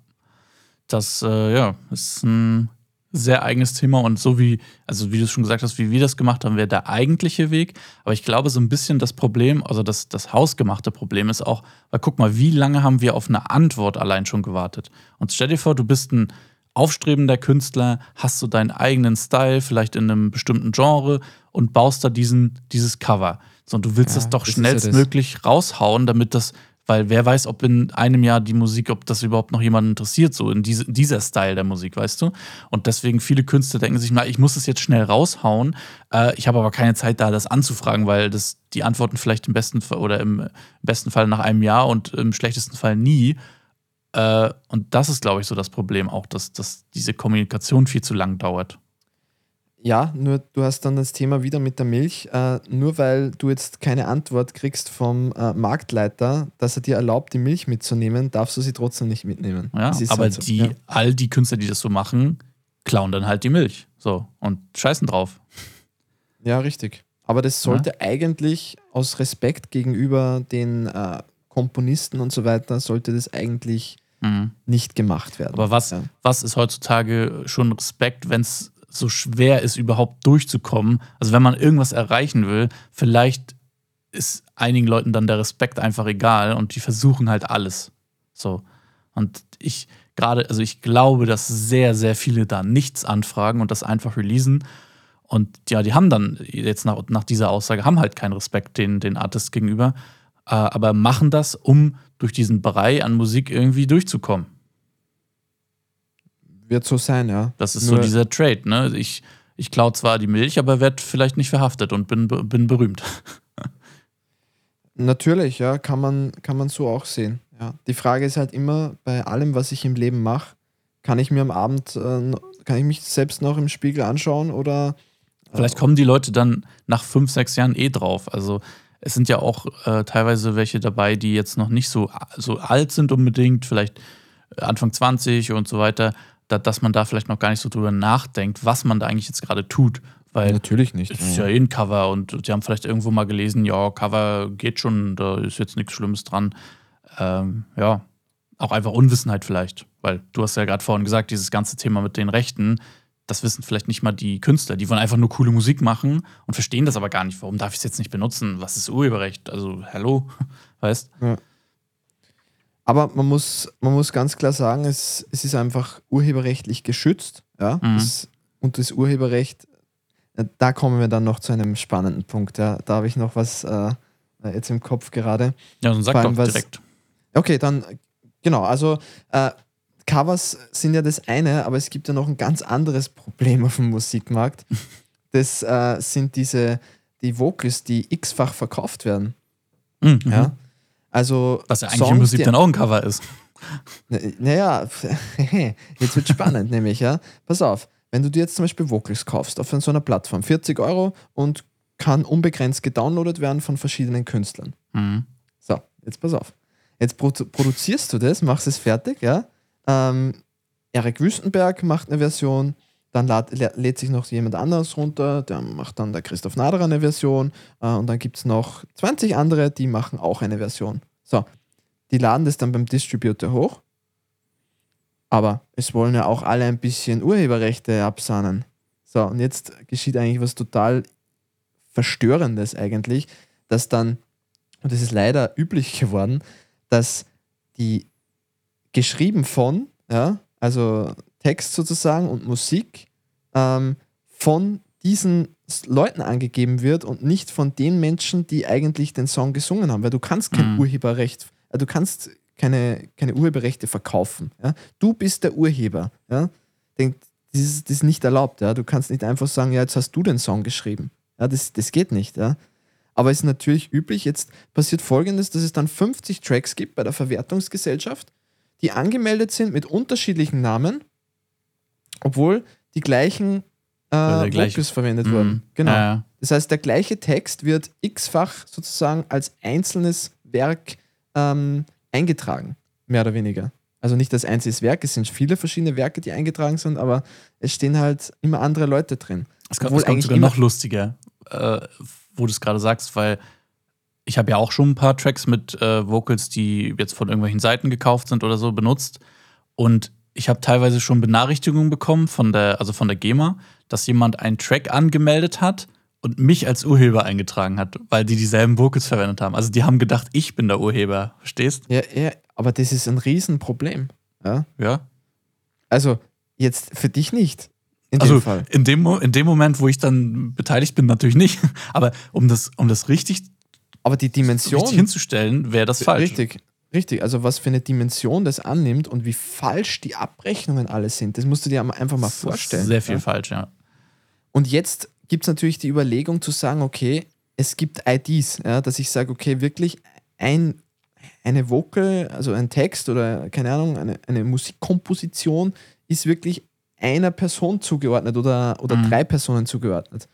das äh, ja, ist ein sehr eigenes Thema und so wie, also wie du schon gesagt hast, wie wir das gemacht haben, wäre der eigentliche Weg. Aber ich glaube, so ein bisschen das Problem, also das, das hausgemachte Problem ist auch, weil guck mal, wie lange haben wir auf eine Antwort allein schon gewartet? Und stell dir vor, du bist ein aufstrebender Künstler, hast du deinen eigenen Style, vielleicht in einem bestimmten Genre und baust da diesen, dieses Cover. So, und du willst ja, das doch schnellstmöglich ja raushauen, damit das weil wer weiß, ob in einem Jahr die Musik, ob das überhaupt noch jemanden interessiert, so in diese, dieser Style der Musik, weißt du? Und deswegen viele Künstler denken sich, na, ich muss es jetzt schnell raushauen. Äh, ich habe aber keine Zeit da, das anzufragen, weil das die Antworten vielleicht im besten Fall oder im besten Fall nach einem Jahr und im schlechtesten Fall nie. Äh, und das ist, glaube ich, so das Problem auch, dass, dass diese Kommunikation viel zu lang dauert. Ja, nur du hast dann das Thema wieder mit der Milch. Äh, nur weil du jetzt keine Antwort kriegst vom äh, Marktleiter, dass er dir erlaubt, die Milch mitzunehmen, darfst du sie trotzdem nicht mitnehmen. Ja, aber halt so. die, ja. all die Künstler, die das so machen, klauen dann halt die Milch. So und scheißen drauf. Ja, richtig. Aber das sollte ja. eigentlich aus Respekt gegenüber den äh, Komponisten und so weiter, sollte das eigentlich mhm. nicht gemacht werden. Aber was, ja. was ist heutzutage schon Respekt, wenn es so schwer ist, überhaupt durchzukommen. Also wenn man irgendwas erreichen will, vielleicht ist einigen Leuten dann der Respekt einfach egal und die versuchen halt alles. So. Und ich gerade, also ich glaube, dass sehr, sehr viele da nichts anfragen und das einfach releasen. Und ja, die haben dann jetzt nach, nach dieser Aussage, haben halt keinen Respekt den, den Artist gegenüber, äh, aber machen das, um durch diesen Brei an Musik irgendwie durchzukommen. Wird so sein, ja. Das ist Nur so dieser Trade, ne? Ich, ich klaue zwar die Milch, aber werde vielleicht nicht verhaftet und bin, bin berühmt. Natürlich, ja, kann man, kann man so auch sehen. Ja. Die Frage ist halt immer, bei allem, was ich im Leben mache, kann ich mir am Abend, äh, kann ich mich selbst noch im Spiegel anschauen oder. Äh, Vielleicht kommen die Leute dann nach fünf, sechs Jahren eh drauf. Also es sind ja auch äh, teilweise welche dabei, die jetzt noch nicht so, so alt sind unbedingt, vielleicht Anfang 20 und so weiter da, dass man da vielleicht noch gar nicht so drüber nachdenkt, was man da eigentlich jetzt gerade tut. Weil Natürlich nicht. Es ist ja eh ein Cover und die haben vielleicht irgendwo mal gelesen, ja, Cover geht schon, da ist jetzt nichts Schlimmes dran. Ähm, ja, auch einfach Unwissenheit vielleicht. Weil du hast ja gerade vorhin gesagt, dieses ganze Thema mit den Rechten, das wissen vielleicht nicht mal die Künstler. Die wollen einfach nur coole Musik machen und verstehen das aber gar nicht. Warum darf ich es jetzt nicht benutzen? Was ist Urheberrecht? Also, hallo, weißt? Ja. Aber man muss, man muss ganz klar sagen, es, es ist einfach urheberrechtlich geschützt. Ja? Mhm. Das, und das Urheberrecht, äh, da kommen wir dann noch zu einem spannenden Punkt. Ja? Da habe ich noch was äh, jetzt im Kopf gerade. Ja, dann sag allem, doch direkt. okay, dann genau. Also äh, Covers sind ja das eine, aber es gibt ja noch ein ganz anderes Problem auf dem Musikmarkt. Das äh, sind diese die Vocals, die x-fach verkauft werden. Mhm. Ja? Also Was ja eigentlich Songs, im Prinzip dann auch ein Cover ist. Naja, jetzt wird spannend, nämlich, ja. Pass auf, wenn du dir jetzt zum Beispiel Vocals kaufst auf so einer Plattform, 40 Euro und kann unbegrenzt gedownloadet werden von verschiedenen Künstlern. Mhm. So, jetzt pass auf. Jetzt produ produzierst du das, machst es fertig, ja. Ähm, Eric Wüstenberg macht eine Version, dann lad, lädt sich noch jemand anderes runter, der macht dann der Christoph Naderer eine Version äh, und dann gibt es noch 20 andere, die machen auch eine Version. So, die laden das dann beim Distributor hoch, aber es wollen ja auch alle ein bisschen Urheberrechte absahnen. So, und jetzt geschieht eigentlich was total Verstörendes eigentlich, dass dann, und das ist leider üblich geworden, dass die geschrieben von, ja, also Text sozusagen und Musik ähm, von diesen Leuten angegeben wird und nicht von den Menschen, die eigentlich den Song gesungen haben, weil du kannst kein mhm. Urheberrecht, äh, du kannst keine, keine Urheberrechte verkaufen. Ja? Du bist der Urheber. Ja? Denk, das, ist, das ist nicht erlaubt. Ja? Du kannst nicht einfach sagen, ja, jetzt hast du den Song geschrieben. Ja? Das, das geht nicht. Ja? Aber es ist natürlich üblich, jetzt passiert folgendes, dass es dann 50 Tracks gibt bei der Verwertungsgesellschaft, die angemeldet sind mit unterschiedlichen Namen obwohl die gleichen äh, Vocals verwendet mhm. wurden. Genau. Ja, ja. Das heißt, der gleiche Text wird x-fach sozusagen als einzelnes Werk ähm, eingetragen, mehr oder weniger. Also nicht als einzelnes Werk, es sind viele verschiedene Werke, die eingetragen sind, aber es stehen halt immer andere Leute drin. Es kommt, es kommt sogar noch lustiger, äh, wo du es gerade sagst, weil ich habe ja auch schon ein paar Tracks mit äh, Vocals, die jetzt von irgendwelchen Seiten gekauft sind oder so, benutzt. Und ich habe teilweise schon Benachrichtigungen bekommen von der, also von der GEMA, dass jemand einen Track angemeldet hat und mich als Urheber eingetragen hat, weil die dieselben Vocals verwendet haben. Also die haben gedacht, ich bin der Urheber, verstehst? Ja, ja, aber das ist ein Riesenproblem. Ja. Ja. Also jetzt für dich nicht. In also dem Fall. In, dem, in dem Moment, wo ich dann beteiligt bin, natürlich nicht. Aber um das, um das richtig, Aber die Dimension. richtig hinzustellen, wäre das falsch. Richtig, richtig. Also was für eine Dimension das annimmt und wie falsch die Abrechnungen alle sind, das musst du dir einfach mal vorstellen. Sehr viel ja? falsch, ja. Und jetzt gibt es natürlich die Überlegung zu sagen, okay, es gibt IDs, ja, dass ich sage, okay, wirklich ein, eine Vocal, also ein Text oder keine Ahnung, eine, eine Musikkomposition ist wirklich einer Person zugeordnet oder, oder Mhm. drei Personen zugeordnet.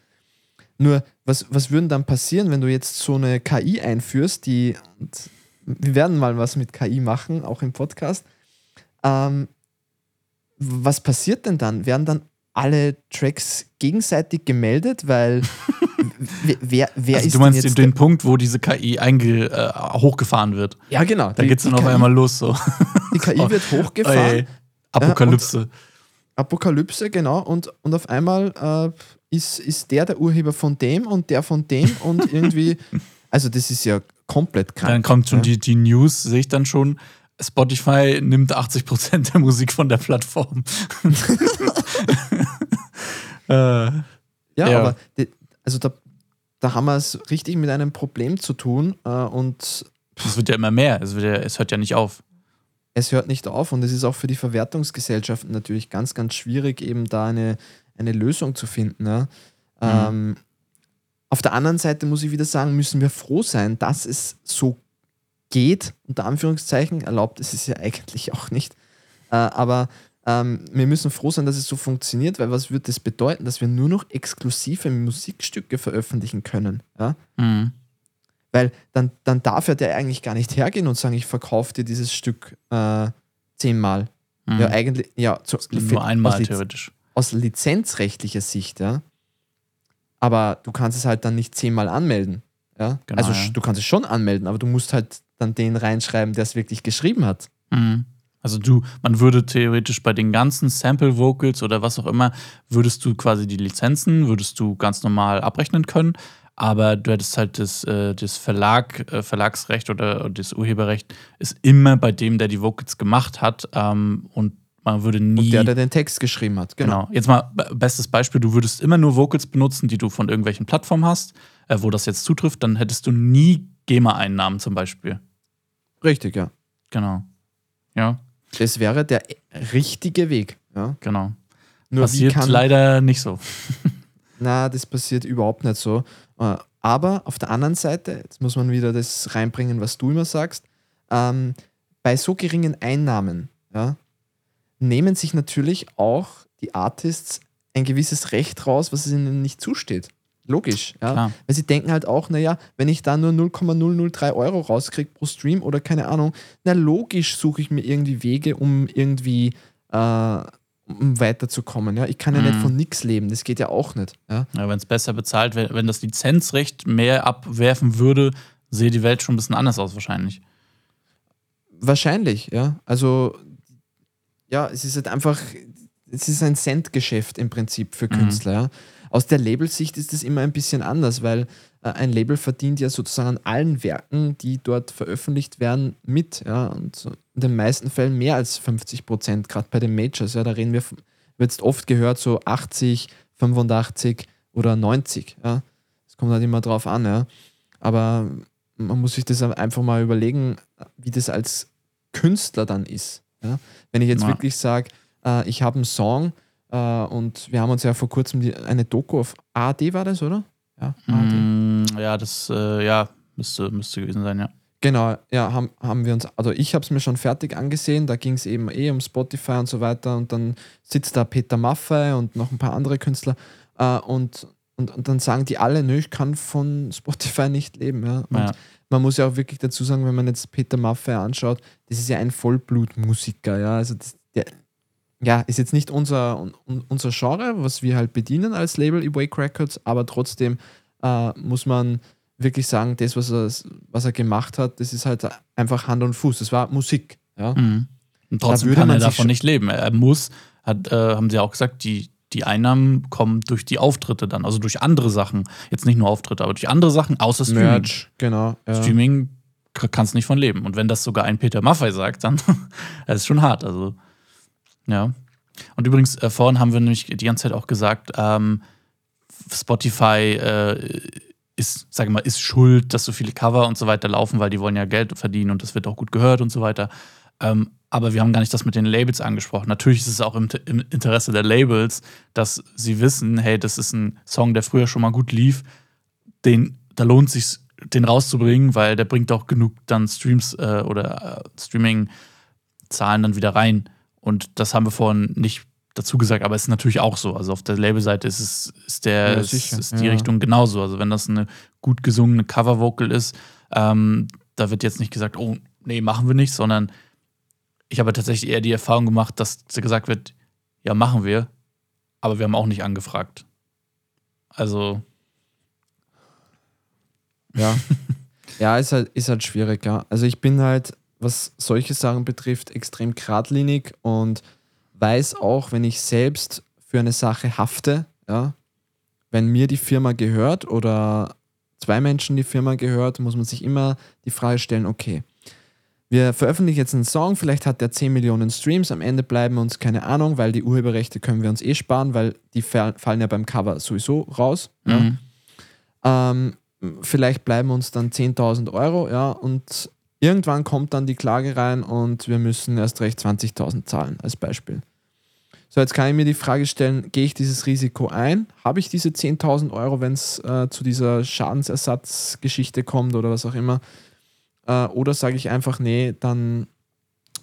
Nur, was, was würden dann passieren, wenn du jetzt so eine KI einführst, die, wir werden mal was mit KI machen, auch im Podcast. Ähm, was passiert denn dann? Werden dann alle Tracks gegenseitig gemeldet? Weil wer, wer, also ist du meinst jetzt den Punkt, wo diese KI einge, äh, hochgefahren wird. Ja, genau. Da geht's dann auf KI, einmal los so. Die KI wird hochgefahren. Ey, Apokalypse. Apokalypse, genau. Und, und auf einmal äh, ist, ist der der Urheber von dem und der von dem und irgendwie. Also, das ist ja komplett krank. dann kommt schon ja. die, die News, sehe ich dann schon. Spotify nimmt 80% der Musik von der Plattform. äh, Ja, Ja. aber die, also da, da haben wir es richtig mit einem Problem zu tun äh, und es wird ja immer mehr. Es, wird ja, es hört ja nicht auf. es hört nicht auf und es ist auch für die Verwertungsgesellschaften natürlich ganz, ganz schwierig, eben da eine, eine Lösung zu finden. Ja. Ähm, auf der anderen Seite muss ich wieder sagen, müssen wir froh sein, dass es so geht, unter Anführungszeichen, erlaubt ist es ja eigentlich auch nicht. Äh, aber ähm, wir müssen froh sein, dass es so funktioniert, weil was wird das bedeuten, dass wir nur noch exklusive Musikstücke veröffentlichen können? Ja? Mhm. Weil dann, dann darf ja der eigentlich gar nicht hergehen und sagen, ich verkaufe dir dieses Stück äh, zehnmal. Mhm. Ja, eigentlich, ja, zu, Nur einmal aus, Liz- theoretisch. aus lizenzrechtlicher Sicht, ja. Aber du kannst es halt dann nicht zehnmal anmelden. Ja? Genau, also ja. du kannst es schon anmelden, aber du musst halt dann den reinschreiben, der es wirklich geschrieben hat. Mhm. Also du, man würde theoretisch bei den ganzen Sample Vocals oder was auch immer, würdest du quasi die Lizenzen, würdest du ganz normal abrechnen können, aber du hättest halt das, äh, das Verlag, äh, Verlagsrecht oder, oder das Urheberrecht ist immer bei dem, der die Vocals gemacht hat ähm, und man würde nie. Und der, der den Text geschrieben hat. Genau. Genau. Jetzt mal be- bestes Beispiel, du würdest immer nur Vocals benutzen, die du von irgendwelchen Plattformen hast, äh, wo das jetzt zutrifft, dann hättest du nie GEMA-Einnahmen zum Beispiel. Richtig, ja. Genau. Ja, Das wäre der richtige Weg. Ja. genau. Nur Passiert kann, leider nicht so. Na, das passiert überhaupt nicht so. Äh, Aber auf der anderen Seite, jetzt muss man wieder das reinbringen, was du immer sagst, ähm, bei so geringen Einnahmen ja, nehmen sich natürlich auch die Artists ein gewisses Recht raus, was ihnen nicht zusteht. Logisch. Ja? Klar. Weil sie denken halt auch, naja, wenn ich da nur 0,003 Euro rauskriege pro Stream oder keine Ahnung, na logisch suche ich mir irgendwie Wege, um irgendwie äh, um weiterzukommen. Ja? Ich kann ja Mhm. nicht von nichts leben, das geht ja auch nicht. Ja? Ja, wenn es besser bezahlt wäre, wenn das Lizenzrecht mehr abwerfen würde, sehe die Welt schon ein bisschen anders aus wahrscheinlich. Wahrscheinlich, ja. Also, ja, es ist halt einfach, es ist ein Centgeschäft im Prinzip für Künstler. Ja. Aus der Labelsicht ist es immer ein bisschen anders, weil äh, ein Label verdient ja sozusagen an allen Werken, die dort veröffentlicht werden, mit. Ja. Und in den meisten Fällen mehr als 50 Prozent, gerade bei den Majors. Ja, da reden wir, wird jetzt oft gehört, so 80, 85 oder 90. Ja. Das kommt halt immer drauf an. Ja. Aber man muss sich das einfach mal überlegen, wie das als Künstler dann ist. Ja? Wenn ich jetzt Ja. wirklich sage, äh, ich habe einen Song äh, und wir haben uns ja vor kurzem die, eine Doku auf ARD war das, oder? Ja. Mm, ja, das äh, ja, müsste, müsste gewesen sein, ja. Genau, ja, haben, haben wir uns, also ich habe es mir schon fertig angesehen, da ging es eben eh um Spotify und so weiter und dann sitzt da Peter Maffei und noch ein paar andere Künstler äh, und, und, und dann sagen die alle, nö, ich kann von Spotify nicht leben. Ja? Und ja. man muss ja auch wirklich dazu sagen, wenn man jetzt Peter Maffei anschaut, das ist ja ein Vollblutmusiker, ja, also das, der, ja, ist jetzt nicht unser, un, unser Genre, was wir halt bedienen als Label Awake Records, aber trotzdem äh, muss man wirklich sagen, das, was er, was er gemacht hat, das ist halt einfach Hand und Fuß, das war Musik, ja. Mhm. Und trotzdem kann er davon nicht leben. Er muss, hat, äh, haben sie auch gesagt, die, die Einnahmen kommen durch die Auftritte dann, also durch andere Sachen. Jetzt nicht nur Auftritte, aber durch andere Sachen, außer Streaming. Merch, genau. Ja. Streaming kannst nicht von leben. Und wenn das sogar ein Peter Maffei sagt, dann das ist schon hart. Also, ja. Und übrigens, äh, vorhin haben wir nämlich die ganze Zeit auch gesagt, ähm, Spotify äh, ist, sage mal, ist schuld, dass so viele Cover und so weiter laufen, weil die wollen ja Geld verdienen und das wird auch gut gehört und so weiter. Ähm, aber wir haben gar nicht das mit den Labels angesprochen. Natürlich ist es auch im, im, Interesse der Labels, dass sie wissen, hey, das ist ein Song, der früher schon mal gut lief. Den, da lohnt sich den rauszubringen, weil der bringt auch genug dann Streams äh, oder äh, Streaming-Zahlen dann wieder rein. Und das haben wir vorhin nicht dazu gesagt, aber es ist natürlich auch so. Also auf der Labelseite ist es ist der ja, ist, ist, die ja. Richtung genauso. Also wenn das eine gut gesungene Cover-Vocal ist, ähm, da wird jetzt nicht gesagt, oh nee, machen wir nicht, sondern ich habe tatsächlich eher die Erfahrung gemacht, dass gesagt wird, ja, machen wir, aber wir haben auch nicht angefragt. Also. Ja. ja, ist halt, ist halt schwierig, ja. Also ich bin halt, was solche Sachen betrifft, extrem geradlinig und weiß auch, wenn ich selbst für eine Sache hafte, ja, wenn mir die Firma gehört oder zwei Menschen die Firma gehört, muss man sich immer die Frage stellen, okay, wir veröffentlichen jetzt einen Song, vielleicht hat der 10 Millionen Streams, am Ende bleiben uns keine Ahnung, weil die Urheberrechte können wir uns eh sparen, weil die fallen ja beim Cover sowieso raus. Mhm. Ja. Ähm, vielleicht bleiben uns dann 10.000 Euro, ja, und irgendwann kommt dann die Klage rein und wir müssen erst recht 20.000 zahlen, als Beispiel. So, jetzt kann ich mir die Frage stellen, gehe ich dieses Risiko ein? Habe ich diese 10.000 Euro, wenn es äh, zu dieser Schadensersatzgeschichte kommt oder was auch immer? Äh, oder sage ich einfach, nee, dann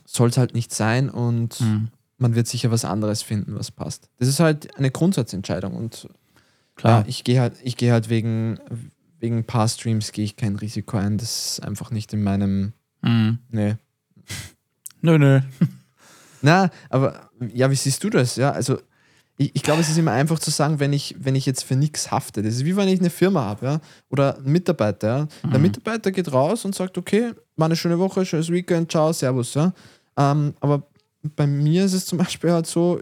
soll es halt nicht sein und mhm. man wird sicher was anderes finden, was passt. Das ist halt eine Grundsatzentscheidung und klar, ja, ich gehe halt, ich gehe halt wegen, wegen ein paar Streams gehe ich kein Risiko ein. Das ist einfach nicht in meinem. Mhm. Nee. Nö, nö. Na, aber ja, wie siehst du das? Ja, also ich, ich glaube, es ist immer einfach zu sagen, wenn ich, wenn ich jetzt für nichts hafte. Das ist wie wenn ich eine Firma habe, ja, oder einen Mitarbeiter. Ja. Mhm. Der Mitarbeiter geht raus und sagt, okay, war eine schöne Woche, schönes Weekend, ciao, servus, ja. Ähm, aber bei mir ist es zum Beispiel halt so,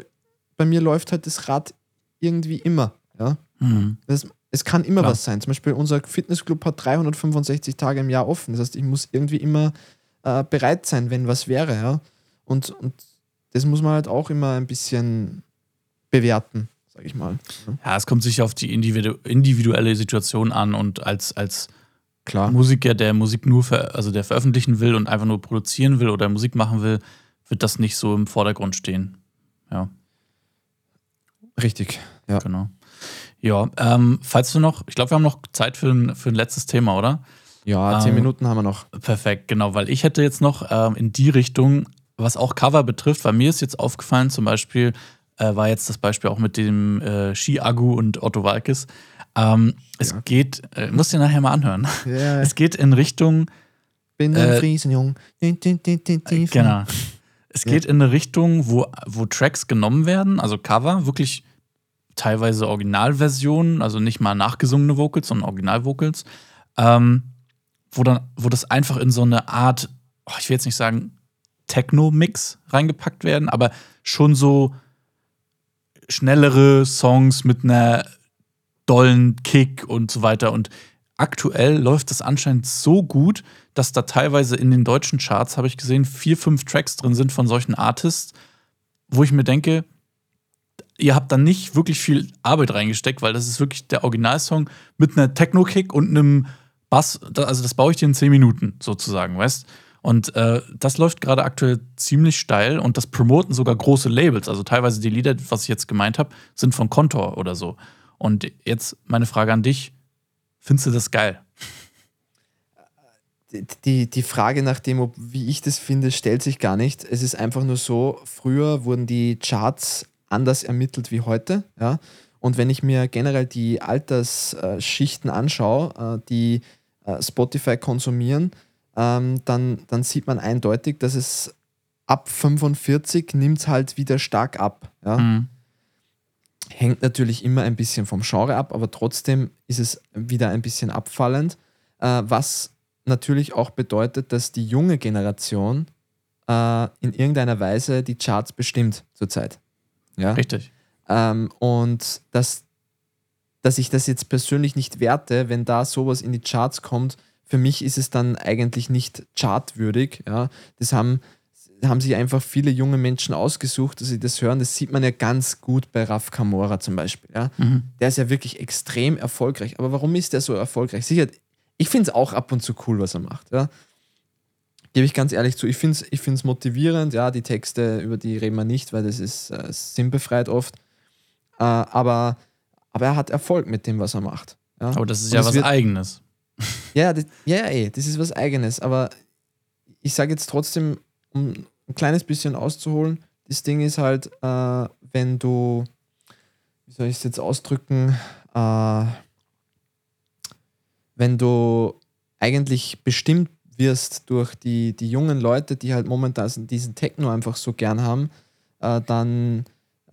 bei mir läuft halt das Rad irgendwie immer, ja. Mhm. Das, es kann immer Klar. was sein. Zum Beispiel unser Fitnessclub hat 365 Tage im Jahr offen. Das heißt, ich muss irgendwie immer äh, bereit sein, wenn was wäre, ja. Und, und das muss man halt auch immer ein bisschen bewerten, sag ich mal. Ja, es kommt sicher auf die individu individuelle Situation an und als, als Klar. Musiker, der Musik nur, ver also der veröffentlichen will und einfach nur produzieren will oder Musik machen will, wird das nicht so im Vordergrund stehen. Ja. Richtig, ja. Genau. Ja, ähm, falls du noch, ich glaube, wir haben noch Zeit für ein, für ein letztes Thema, oder? Ja, zehn ähm, Minuten haben wir noch. Perfekt, genau, weil ich hätte jetzt noch ähm, in die Richtung, was auch Cover betrifft, weil mir ist jetzt aufgefallen, zum Beispiel äh, war jetzt das Beispiel auch mit dem äh, Ski-Agu und Otto Walkes. Ähm, es ja. geht, äh, musst dir nachher mal anhören. Yeah. Es geht in Richtung. Bin ein äh, Friesenjung. Genau. Es geht ja. in eine Richtung, wo, wo Tracks genommen werden, also Cover, wirklich teilweise Originalversionen, also nicht mal nachgesungene Vocals, sondern Originalvocals, ähm, wo, dann, wo das einfach in so eine Art, oh, ich will jetzt nicht sagen Techno-Mix reingepackt werden, aber schon so schnellere Songs mit einer dollen Kick und so weiter. Und aktuell läuft das anscheinend so gut, dass da teilweise in den deutschen Charts, habe ich gesehen, vier, fünf Tracks drin sind von solchen Artists, wo ich mir denke, ihr habt da nicht wirklich viel Arbeit reingesteckt, weil das ist wirklich der Originalsong mit einer Techno-Kick und einem Bass. Also das baue ich dir in zehn Minuten sozusagen, weißt und äh, das läuft gerade aktuell ziemlich steil und das promoten sogar große Labels. Also teilweise die Lieder, was ich jetzt gemeint habe, sind von Kontor oder so. Und jetzt meine Frage an dich: Findest du das geil? Die, die Frage nach dem, ob, wie ich das finde, stellt sich gar nicht. Es ist einfach nur so, früher wurden die Charts anders ermittelt wie heute. Ja? Und wenn ich mir generell die Altersschichten anschaue, äh, die äh, Spotify konsumieren, ähm, dann, dann sieht man eindeutig, dass es ab 45 nimmt es halt wieder stark ab. Ja? Mhm. Hängt natürlich immer ein bisschen vom Genre ab, aber trotzdem ist es wieder ein bisschen abfallend, äh, was natürlich auch bedeutet, dass die junge Generation äh, in irgendeiner Weise die Charts bestimmt zurzeit. Ja? Richtig. Ähm, und dass, dass ich das jetzt persönlich nicht werte, wenn da sowas in die Charts kommt, für mich ist es dann eigentlich nicht chartwürdig. Ja? Das haben, haben sich einfach viele junge Menschen ausgesucht, dass sie das hören. Das sieht man ja ganz gut bei Raf Kamora zum Beispiel. Ja? Mhm. Der ist ja wirklich extrem erfolgreich. Aber warum ist der so erfolgreich? Sicher, ich finde es auch ab und zu cool, was er macht. Ja? Gebe ich ganz ehrlich zu. Ich finde es ich find's motivierend. Ja, die Texte, über die reden wir nicht, weil das ist äh, sinnbefreit oft. Äh, aber, aber er hat Erfolg mit dem, was er macht. Ja? Aber das ist Und ja was wird- Eigenes. Ja, ja, eh, das ist was Eigenes. Aber ich sage jetzt trotzdem, um ein kleines bisschen auszuholen, das Ding ist halt, äh, wenn du, wie soll ich es jetzt ausdrücken, äh, wenn du eigentlich bestimmt wirst durch die, die jungen Leute, die halt momentan diesen Techno einfach so gern haben, äh, dann,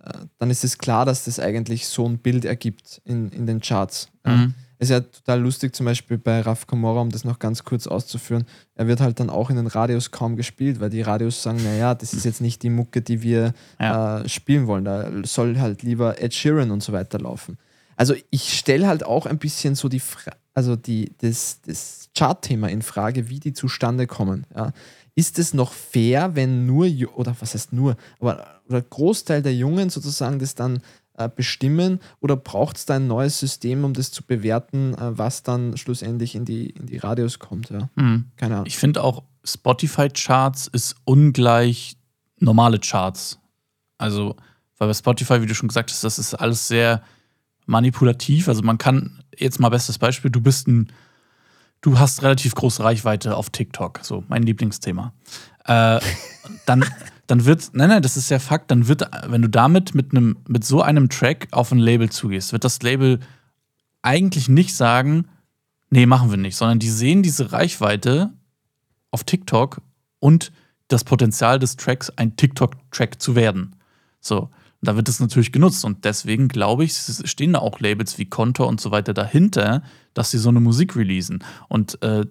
äh, dann ist es klar, dass das eigentlich so ein Bild ergibt in, in den Charts. Mhm. Es ist ja total lustig, zum Beispiel bei Raf Kamora, um das noch ganz kurz auszuführen. Er wird halt dann auch in den Radios kaum gespielt, weil die Radios sagen, naja, das ist jetzt nicht die Mucke, die wir Ja. äh, spielen wollen. Da soll halt lieber Ed Sheeran und so weiter laufen. Also ich stelle halt auch ein bisschen so die, Fra also die, das, das Chart-Thema in Frage, wie die zustande kommen. Ja. Ist es noch fair, wenn nur, oder was heißt nur, aber oder Großteil der Jungen sozusagen das dann äh, bestimmen oder braucht es da ein neues System, um das zu bewerten, äh, was dann schlussendlich in die, in die Radios kommt? Ja? Mhm. Keine Ahnung. Ich finde auch, Spotify-Charts ist ungleich normale Charts. Also, weil bei Spotify, wie du schon gesagt hast, das ist alles sehr manipulativ. Also man kann, jetzt mal bestes Beispiel, du bist ein, du hast relativ große Reichweite auf TikTok, so mein Lieblingsthema. Äh, dann, dann wird, nein, nein, das ist ja Fakt, dann wird, wenn du damit mit einem, mit so einem Track auf ein Label zugehst, wird das Label eigentlich nicht sagen, nee, machen wir nicht, sondern die sehen diese Reichweite auf TikTok und das Potenzial des Tracks, ein TikTok-Track zu werden. So, da wird es natürlich genutzt und deswegen glaube ich, stehen da auch Labels wie Kontor und so weiter dahinter, dass sie so eine Musik releasen. Und äh,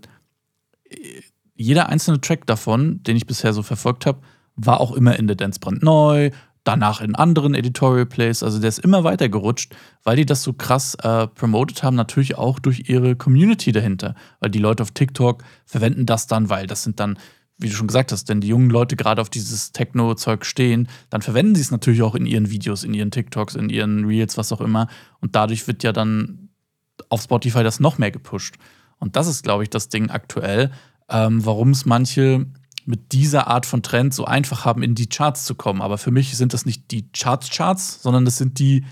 jeder einzelne Track davon, den ich bisher so verfolgt habe, war auch immer in der Dance brandneu, danach in anderen Editorial Plays. Also der ist immer weiter gerutscht, weil die das so krass äh, promoted haben, natürlich auch durch ihre Community dahinter. Weil die Leute auf TikTok verwenden das dann, weil das sind dann, wie du schon gesagt hast, wenn die jungen Leute gerade auf dieses Techno-Zeug stehen, dann verwenden sie es natürlich auch in ihren Videos, in ihren TikToks, in ihren Reels, was auch immer. Und dadurch wird ja dann auf Spotify das noch mehr gepusht. Und das ist, glaube ich, das Ding aktuell, ähm, warum es manche mit dieser Art von Trend so einfach haben, in die Charts zu kommen. Aber für mich sind das nicht die Charts-Charts, sondern das sind die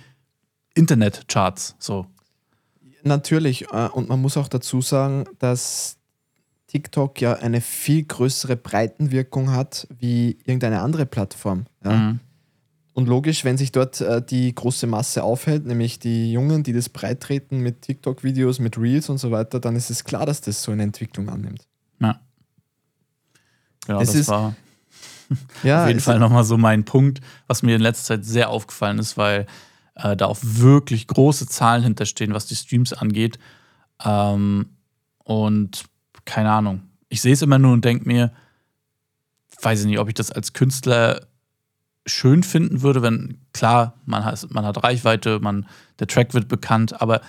Internet-Charts. So. Natürlich, äh, und man muss auch dazu sagen, dass TikTok ja eine viel größere Breitenwirkung hat wie irgendeine andere Plattform. Ja? Mhm. Und logisch, wenn sich dort äh, die große Masse aufhält, nämlich die Jungen, die das breittreten mit TikTok-Videos, mit Reels und so weiter, dann ist es klar, dass das so eine Entwicklung annimmt. Ja. Genau, Es das ist- war Ja, auf jeden Fall nochmal so mein Punkt, was mir in letzter Zeit sehr aufgefallen ist, weil äh, da auch wirklich große Zahlen hinterstehen, was die Streams angeht. Ähm, und keine Ahnung. Ich sehe es immer nur und denke mir, weiß ich nicht, ob ich das als Künstler schön finden würde, wenn, klar, man hat, man hat Reichweite, man, der Track wird bekannt, aber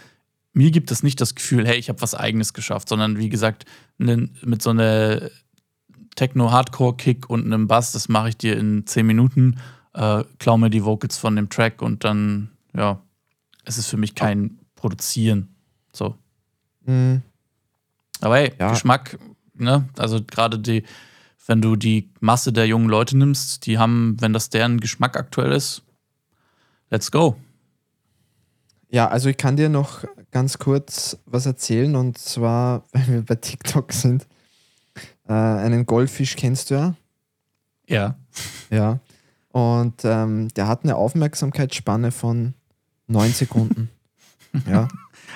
mir gibt es nicht das Gefühl, hey, ich habe was Eigenes geschafft, sondern wie gesagt, mit so einer Techno-Hardcore-Kick und einem Bass, das mache ich dir in 10 Minuten, äh, klau mir die Vocals von dem Track und dann, ja, es ist für mich kein Produzieren. So. Mhm. Aber hey, Ja. Geschmack, ne? Also gerade die, wenn du die Masse der jungen Leute nimmst, die haben, wenn das deren Geschmack aktuell ist, let's go. Ja, also ich kann dir noch ganz kurz was erzählen und zwar, weil wir bei TikTok sind. Äh, einen Goldfisch kennst du ja. Ja. Ja. Und ähm, der hat eine Aufmerksamkeitsspanne von neun Sekunden. ja.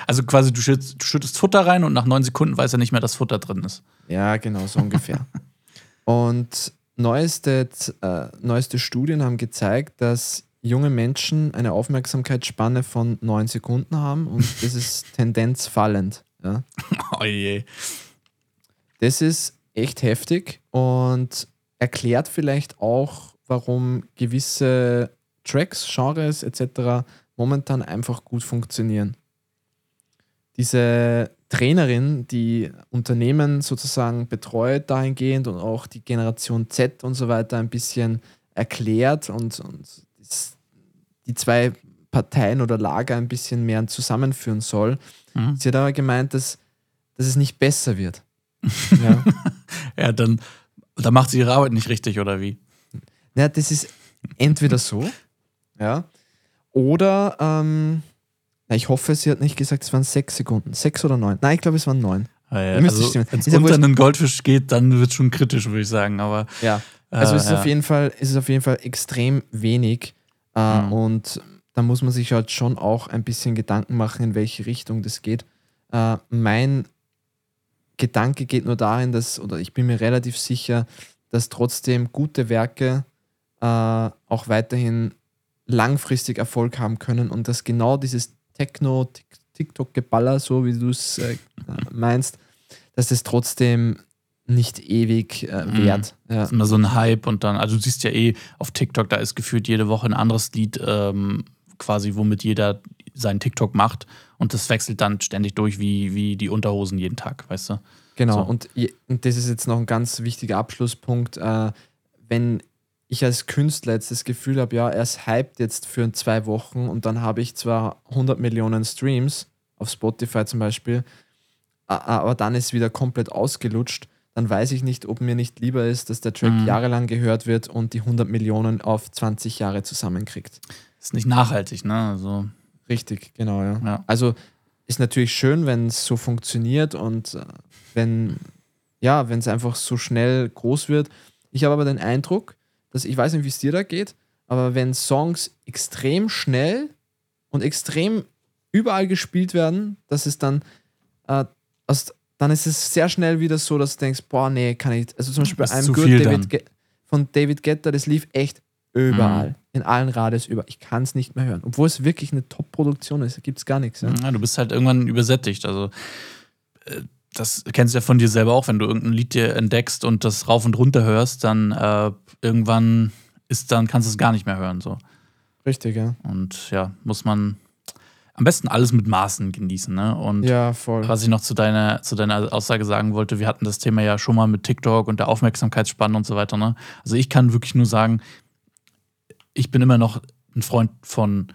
Also quasi, du schüttest, du schüttest Futter rein und nach neun Sekunden weiß er nicht mehr, dass Futter drin ist. Ja, genau, so ungefähr. Und neueste, äh, neueste Studien haben gezeigt, dass junge Menschen eine Aufmerksamkeitsspanne von neun Sekunden haben und das ist Tendenz fallend. Ja. Oh je. Das ist echt heftig und erklärt vielleicht auch, warum gewisse Tracks, Genres etc. momentan einfach gut funktionieren. Diese Trainerin, die Unternehmen sozusagen betreut dahingehend und auch die Generation Z und so weiter ein bisschen erklärt und, und die zwei Parteien oder Lager ein bisschen mehr zusammenführen soll. Mhm. Sie hat aber gemeint, dass, dass es nicht besser wird. ja. Ja, dann, dann macht sie ihre Arbeit nicht richtig, oder wie? Ja, das ist entweder so, ja, oder ähm, ich hoffe, sie hat nicht gesagt, es waren sechs Sekunden. Sechs oder neun? Nein, ich glaube, es waren neun. Ah, ja, also, Wenn es unter einen Goldfisch geht, dann wird es schon kritisch, würde ich sagen. Aber, ja, also äh, es, ist ja. auf jeden Fall, es ist auf jeden Fall extrem wenig. Äh, mhm. Und da muss man sich halt schon auch ein bisschen Gedanken machen, in welche Richtung das geht. Äh, mein Gedanke geht nur dahin, dass, oder ich bin mir relativ sicher, dass trotzdem gute Werke äh, auch weiterhin langfristig Erfolg haben können und dass genau dieses Techno, TikTok-Geballer, so wie du es äh, meinst, dass es trotzdem nicht ewig äh, wert. Mhm. Ja. Das ist immer so ein Hype und dann, also du siehst ja eh auf TikTok, da ist gefühlt jede Woche ein anderes Lied ähm, quasi, womit jeder seinen TikTok macht. Und das wechselt dann ständig durch wie, wie die Unterhosen jeden Tag, weißt du? Genau, so. und, und das ist jetzt noch ein ganz wichtiger Abschlusspunkt. Äh, wenn ich als Künstler jetzt das Gefühl habe, ja, er ist hyped jetzt für zwei Wochen und dann habe ich zwar 100 Millionen Streams auf Spotify zum Beispiel, aber dann ist wieder komplett ausgelutscht, dann weiß ich nicht, ob mir nicht lieber ist, dass der Track mhm. jahrelang gehört wird und die 100 Millionen auf 20 Jahre zusammenkriegt. Ist nicht nachhaltig, ne? Also Richtig, genau, ja. ja. Also ist natürlich schön, wenn es so funktioniert und äh, wenn ja, wenn es einfach so schnell groß wird. Ich habe aber den Eindruck, dass ich weiß nicht, wie es dir da geht, aber wenn Songs extrem schnell und extrem überall gespielt werden, dass es dann äh, aus, dann ist es sehr schnell wieder so, dass du denkst, boah, nee, kann ich. Also zum Beispiel bei einem Good David von David Getter, das lief echt Überall. Mhm. In allen Radios über. Ich kann es nicht mehr hören. Obwohl es wirklich eine Top-Produktion ist. Da gibt es gar nichts. Ja? ja? du bist halt irgendwann übersättigt. Also, äh, das kennst du ja von dir selber auch, wenn du irgendein Lied dir entdeckst und das rauf und runter hörst, dann äh, irgendwann ist dann kannst du es gar nicht mehr hören. So. Richtig, ja. Und ja, muss man am besten alles mit Maßen genießen. Ne? Und ja, voll. was ich noch zu deiner, zu deiner Aussage sagen wollte, wir hatten das Thema ja schon mal mit TikTok und der Aufmerksamkeitsspanne und so weiter. Ne? Also ich kann wirklich nur sagen, ich bin immer noch ein Freund von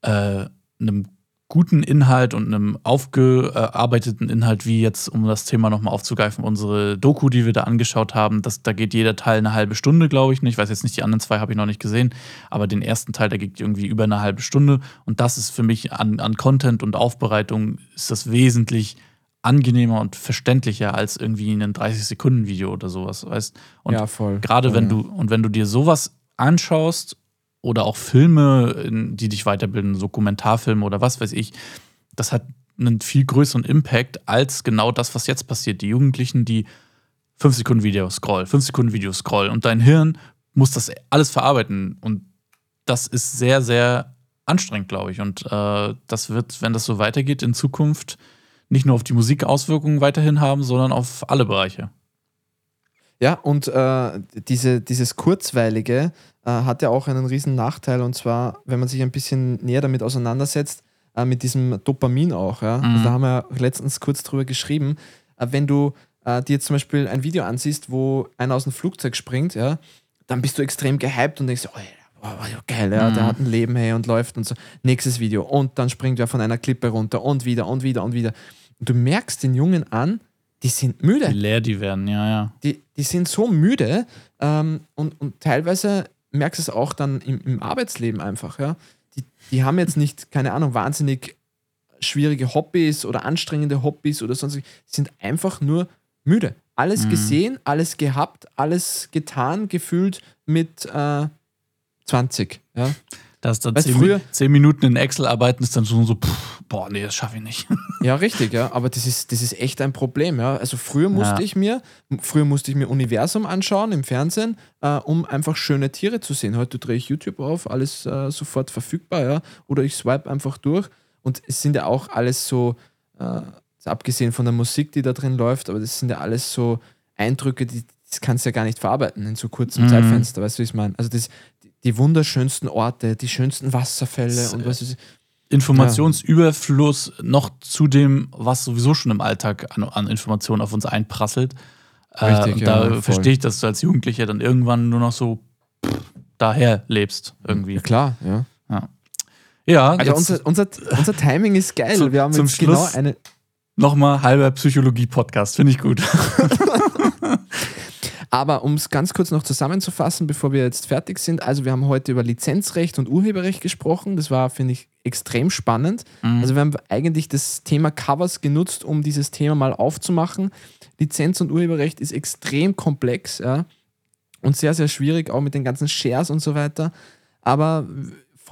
äh, einem guten Inhalt und einem aufgearbeiteten Inhalt, wie jetzt, um das Thema nochmal aufzugreifen, unsere Doku, die wir da angeschaut haben, das, da geht jeder Teil eine halbe Stunde, glaube ich nicht. Ich weiß jetzt nicht, die anderen zwei habe ich noch nicht gesehen, aber den ersten Teil, der geht irgendwie über eine halbe Stunde. Und das ist für mich an, an Content und Aufbereitung ist das wesentlich angenehmer und verständlicher als irgendwie ein 30-Sekunden-Video oder sowas, weißt Und ja, voll. Gerade wenn du, und wenn du dir sowas anschaust oder auch Filme, die dich weiterbilden, Dokumentarfilme oder was weiß ich, das hat einen viel größeren Impact als genau das, was jetzt passiert. Die Jugendlichen, die 5 Sekunden Video scrollen, 5 Sekunden Video scrollen und dein Hirn muss das alles verarbeiten und das ist sehr, sehr anstrengend, glaube ich. Und äh, das wird, wenn das so weitergeht, in Zukunft nicht nur auf die Musik Auswirkungen weiterhin haben, sondern auf alle Bereiche. Ja, und äh, diese, dieses Kurzweilige äh, hat ja auch einen riesen Nachteil und zwar, wenn man sich ein bisschen näher damit auseinandersetzt, äh, mit diesem Dopamin auch. Ja? Also mhm. Also da haben wir letztens kurz drüber geschrieben. Äh, wenn du äh, dir zum Beispiel ein Video ansiehst, wo einer aus dem Flugzeug springt, ja, dann bist du extrem gehypt und denkst, oh, wow, geil, ja, mhm. der hat ein Leben hey und läuft und so. Nächstes Video und dann springt er von einer Klippe runter und wieder und wieder und wieder. Und du merkst den Jungen an, die sind müde. Wie leer die werden, ja, ja. Die, die sind so müde ähm, und, und teilweise merkst du es auch dann im, im Arbeitsleben einfach, ja. Die, die haben jetzt nicht, keine Ahnung, wahnsinnig schwierige Hobbys oder anstrengende Hobbys oder sonst, sind einfach nur müde. Alles mhm. gesehen, alles gehabt, alles getan, gefühlt mit äh, 20. Ja? Dass dann weißt, zehn, früher, zehn Minuten in Excel arbeiten ist dann schon so, pff, boah, nee, das schaffe ich nicht. Ja, richtig, ja. Aber das ist, das ist echt ein Problem, ja. Also früher musste ja. ich mir, früher musste ich mir Universum anschauen im Fernsehen, äh, um einfach schöne Tiere zu sehen. Heute drehe ich YouTube auf, alles äh, sofort verfügbar, ja. Oder ich swipe einfach durch. Und es sind ja auch alles so, äh, abgesehen von der Musik, die da drin läuft, aber das sind ja alles so Eindrücke, die das kannst du ja gar nicht verarbeiten in so kurzem mhm. Zeitfenster, weißt du, wie ich meine? Also das, die wunderschönsten Orte, die schönsten Wasserfälle das, und was ist. Informationsüberfluss ja. noch zu dem, was sowieso schon im Alltag an, an Informationen auf uns einprasselt. Äh, Richtig, äh, ja, da verstehe ich, dass du als Jugendlicher dann irgendwann nur noch so daher lebst irgendwie. Ja, klar, ja. Ja, ja also unser, unser, unser Timing ist geil. Zu, Wir haben zum jetzt genau Schluss genau eine. Nochmal halber Psychologie-Podcast, finde ich gut. Aber um es ganz kurz noch zusammenzufassen, bevor wir jetzt fertig sind, also wir haben heute über Lizenzrecht und Urheberrecht gesprochen. Das war, finde ich, extrem spannend. Mhm. Also wir haben eigentlich das Thema Covers genutzt, um dieses Thema mal aufzumachen. Lizenz und Urheberrecht ist extrem komplex ja, und sehr, sehr schwierig, auch mit den ganzen Shares und so weiter. Aber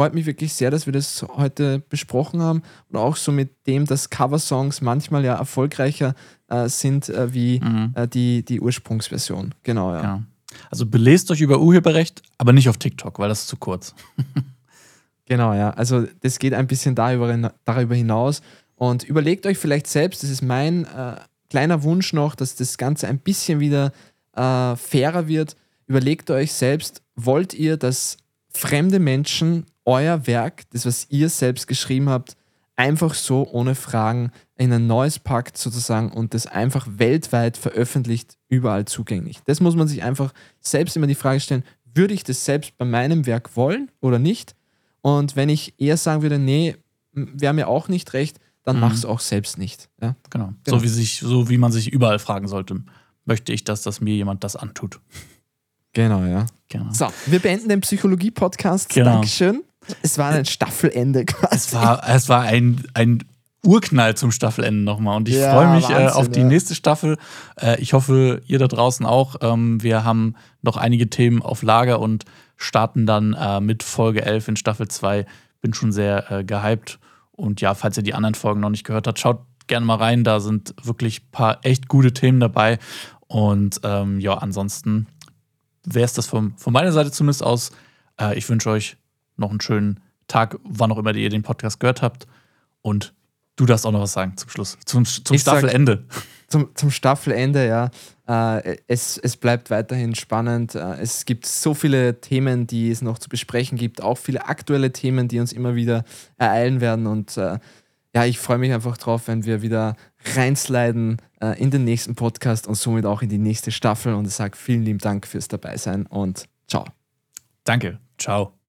freut mich wirklich sehr, dass wir das heute besprochen haben und auch so mit dem, dass Coversongs manchmal ja erfolgreicher äh, sind äh, wie mhm. äh, die, die Ursprungsversion. Genau, ja. ja. Also belest euch über Urheberrecht, aber nicht auf TikTok, weil das ist zu kurz. genau, ja. Also das geht ein bisschen darüber, darüber hinaus. Und überlegt euch vielleicht selbst, das ist mein äh, kleiner Wunsch noch, dass das Ganze ein bisschen wieder äh, fairer wird. Überlegt euch selbst, wollt ihr, dass fremde Menschen euer Werk, das, was ihr selbst geschrieben habt, einfach so ohne Fragen in ein neues packt sozusagen und das einfach weltweit veröffentlicht, überall zugänglich. Das muss man sich einfach selbst immer die Frage stellen, würde ich das selbst bei meinem Werk wollen oder nicht? Und wenn ich eher sagen würde, nee, wäre mir auch nicht recht, dann mhm. mach es auch selbst nicht. Ja? Genau. genau. So, wie sich, so wie man sich überall fragen sollte, möchte ich, dass das mir jemand das antut. Genau, ja. Genau. So, wir beenden den Psychologie-Podcast. Genau. Dankeschön. Es war ein Staffelende quasi. Es war, es war ein, ein Urknall zum Staffelende nochmal. Und ich ja, freue mich Wahnsinn, äh, auf die ja. nächste Staffel. Äh, ich hoffe, ihr da draußen auch. Ähm, wir haben noch einige Themen auf Lager und starten dann äh, mit Folge 11 in Staffel 2. Bin schon sehr äh, gehypt. Und ja, falls ihr die anderen Folgen noch nicht gehört habt, schaut gerne mal rein. Da sind wirklich ein paar echt gute Themen dabei. Und ähm, ja, ansonsten wäre es das vom, von meiner Seite zumindest aus. Äh, ich wünsche euch noch einen schönen Tag, wann auch immer ihr den Podcast gehört habt. Und du darfst auch noch was sagen zum Schluss, zum, zum Staffelende. Zum, zum Staffelende, ja. Äh, es, es bleibt weiterhin spannend. Äh, es gibt so viele Themen, die es noch zu besprechen gibt, auch viele aktuelle Themen, die uns immer wieder ereilen werden. Und äh, ja, ich freue mich einfach drauf, wenn wir wieder reinsliden in den nächsten Podcast und somit auch in die nächste Staffel. Und ich sage vielen lieben Dank fürs Dabeisein und ciao. Danke. Ciao.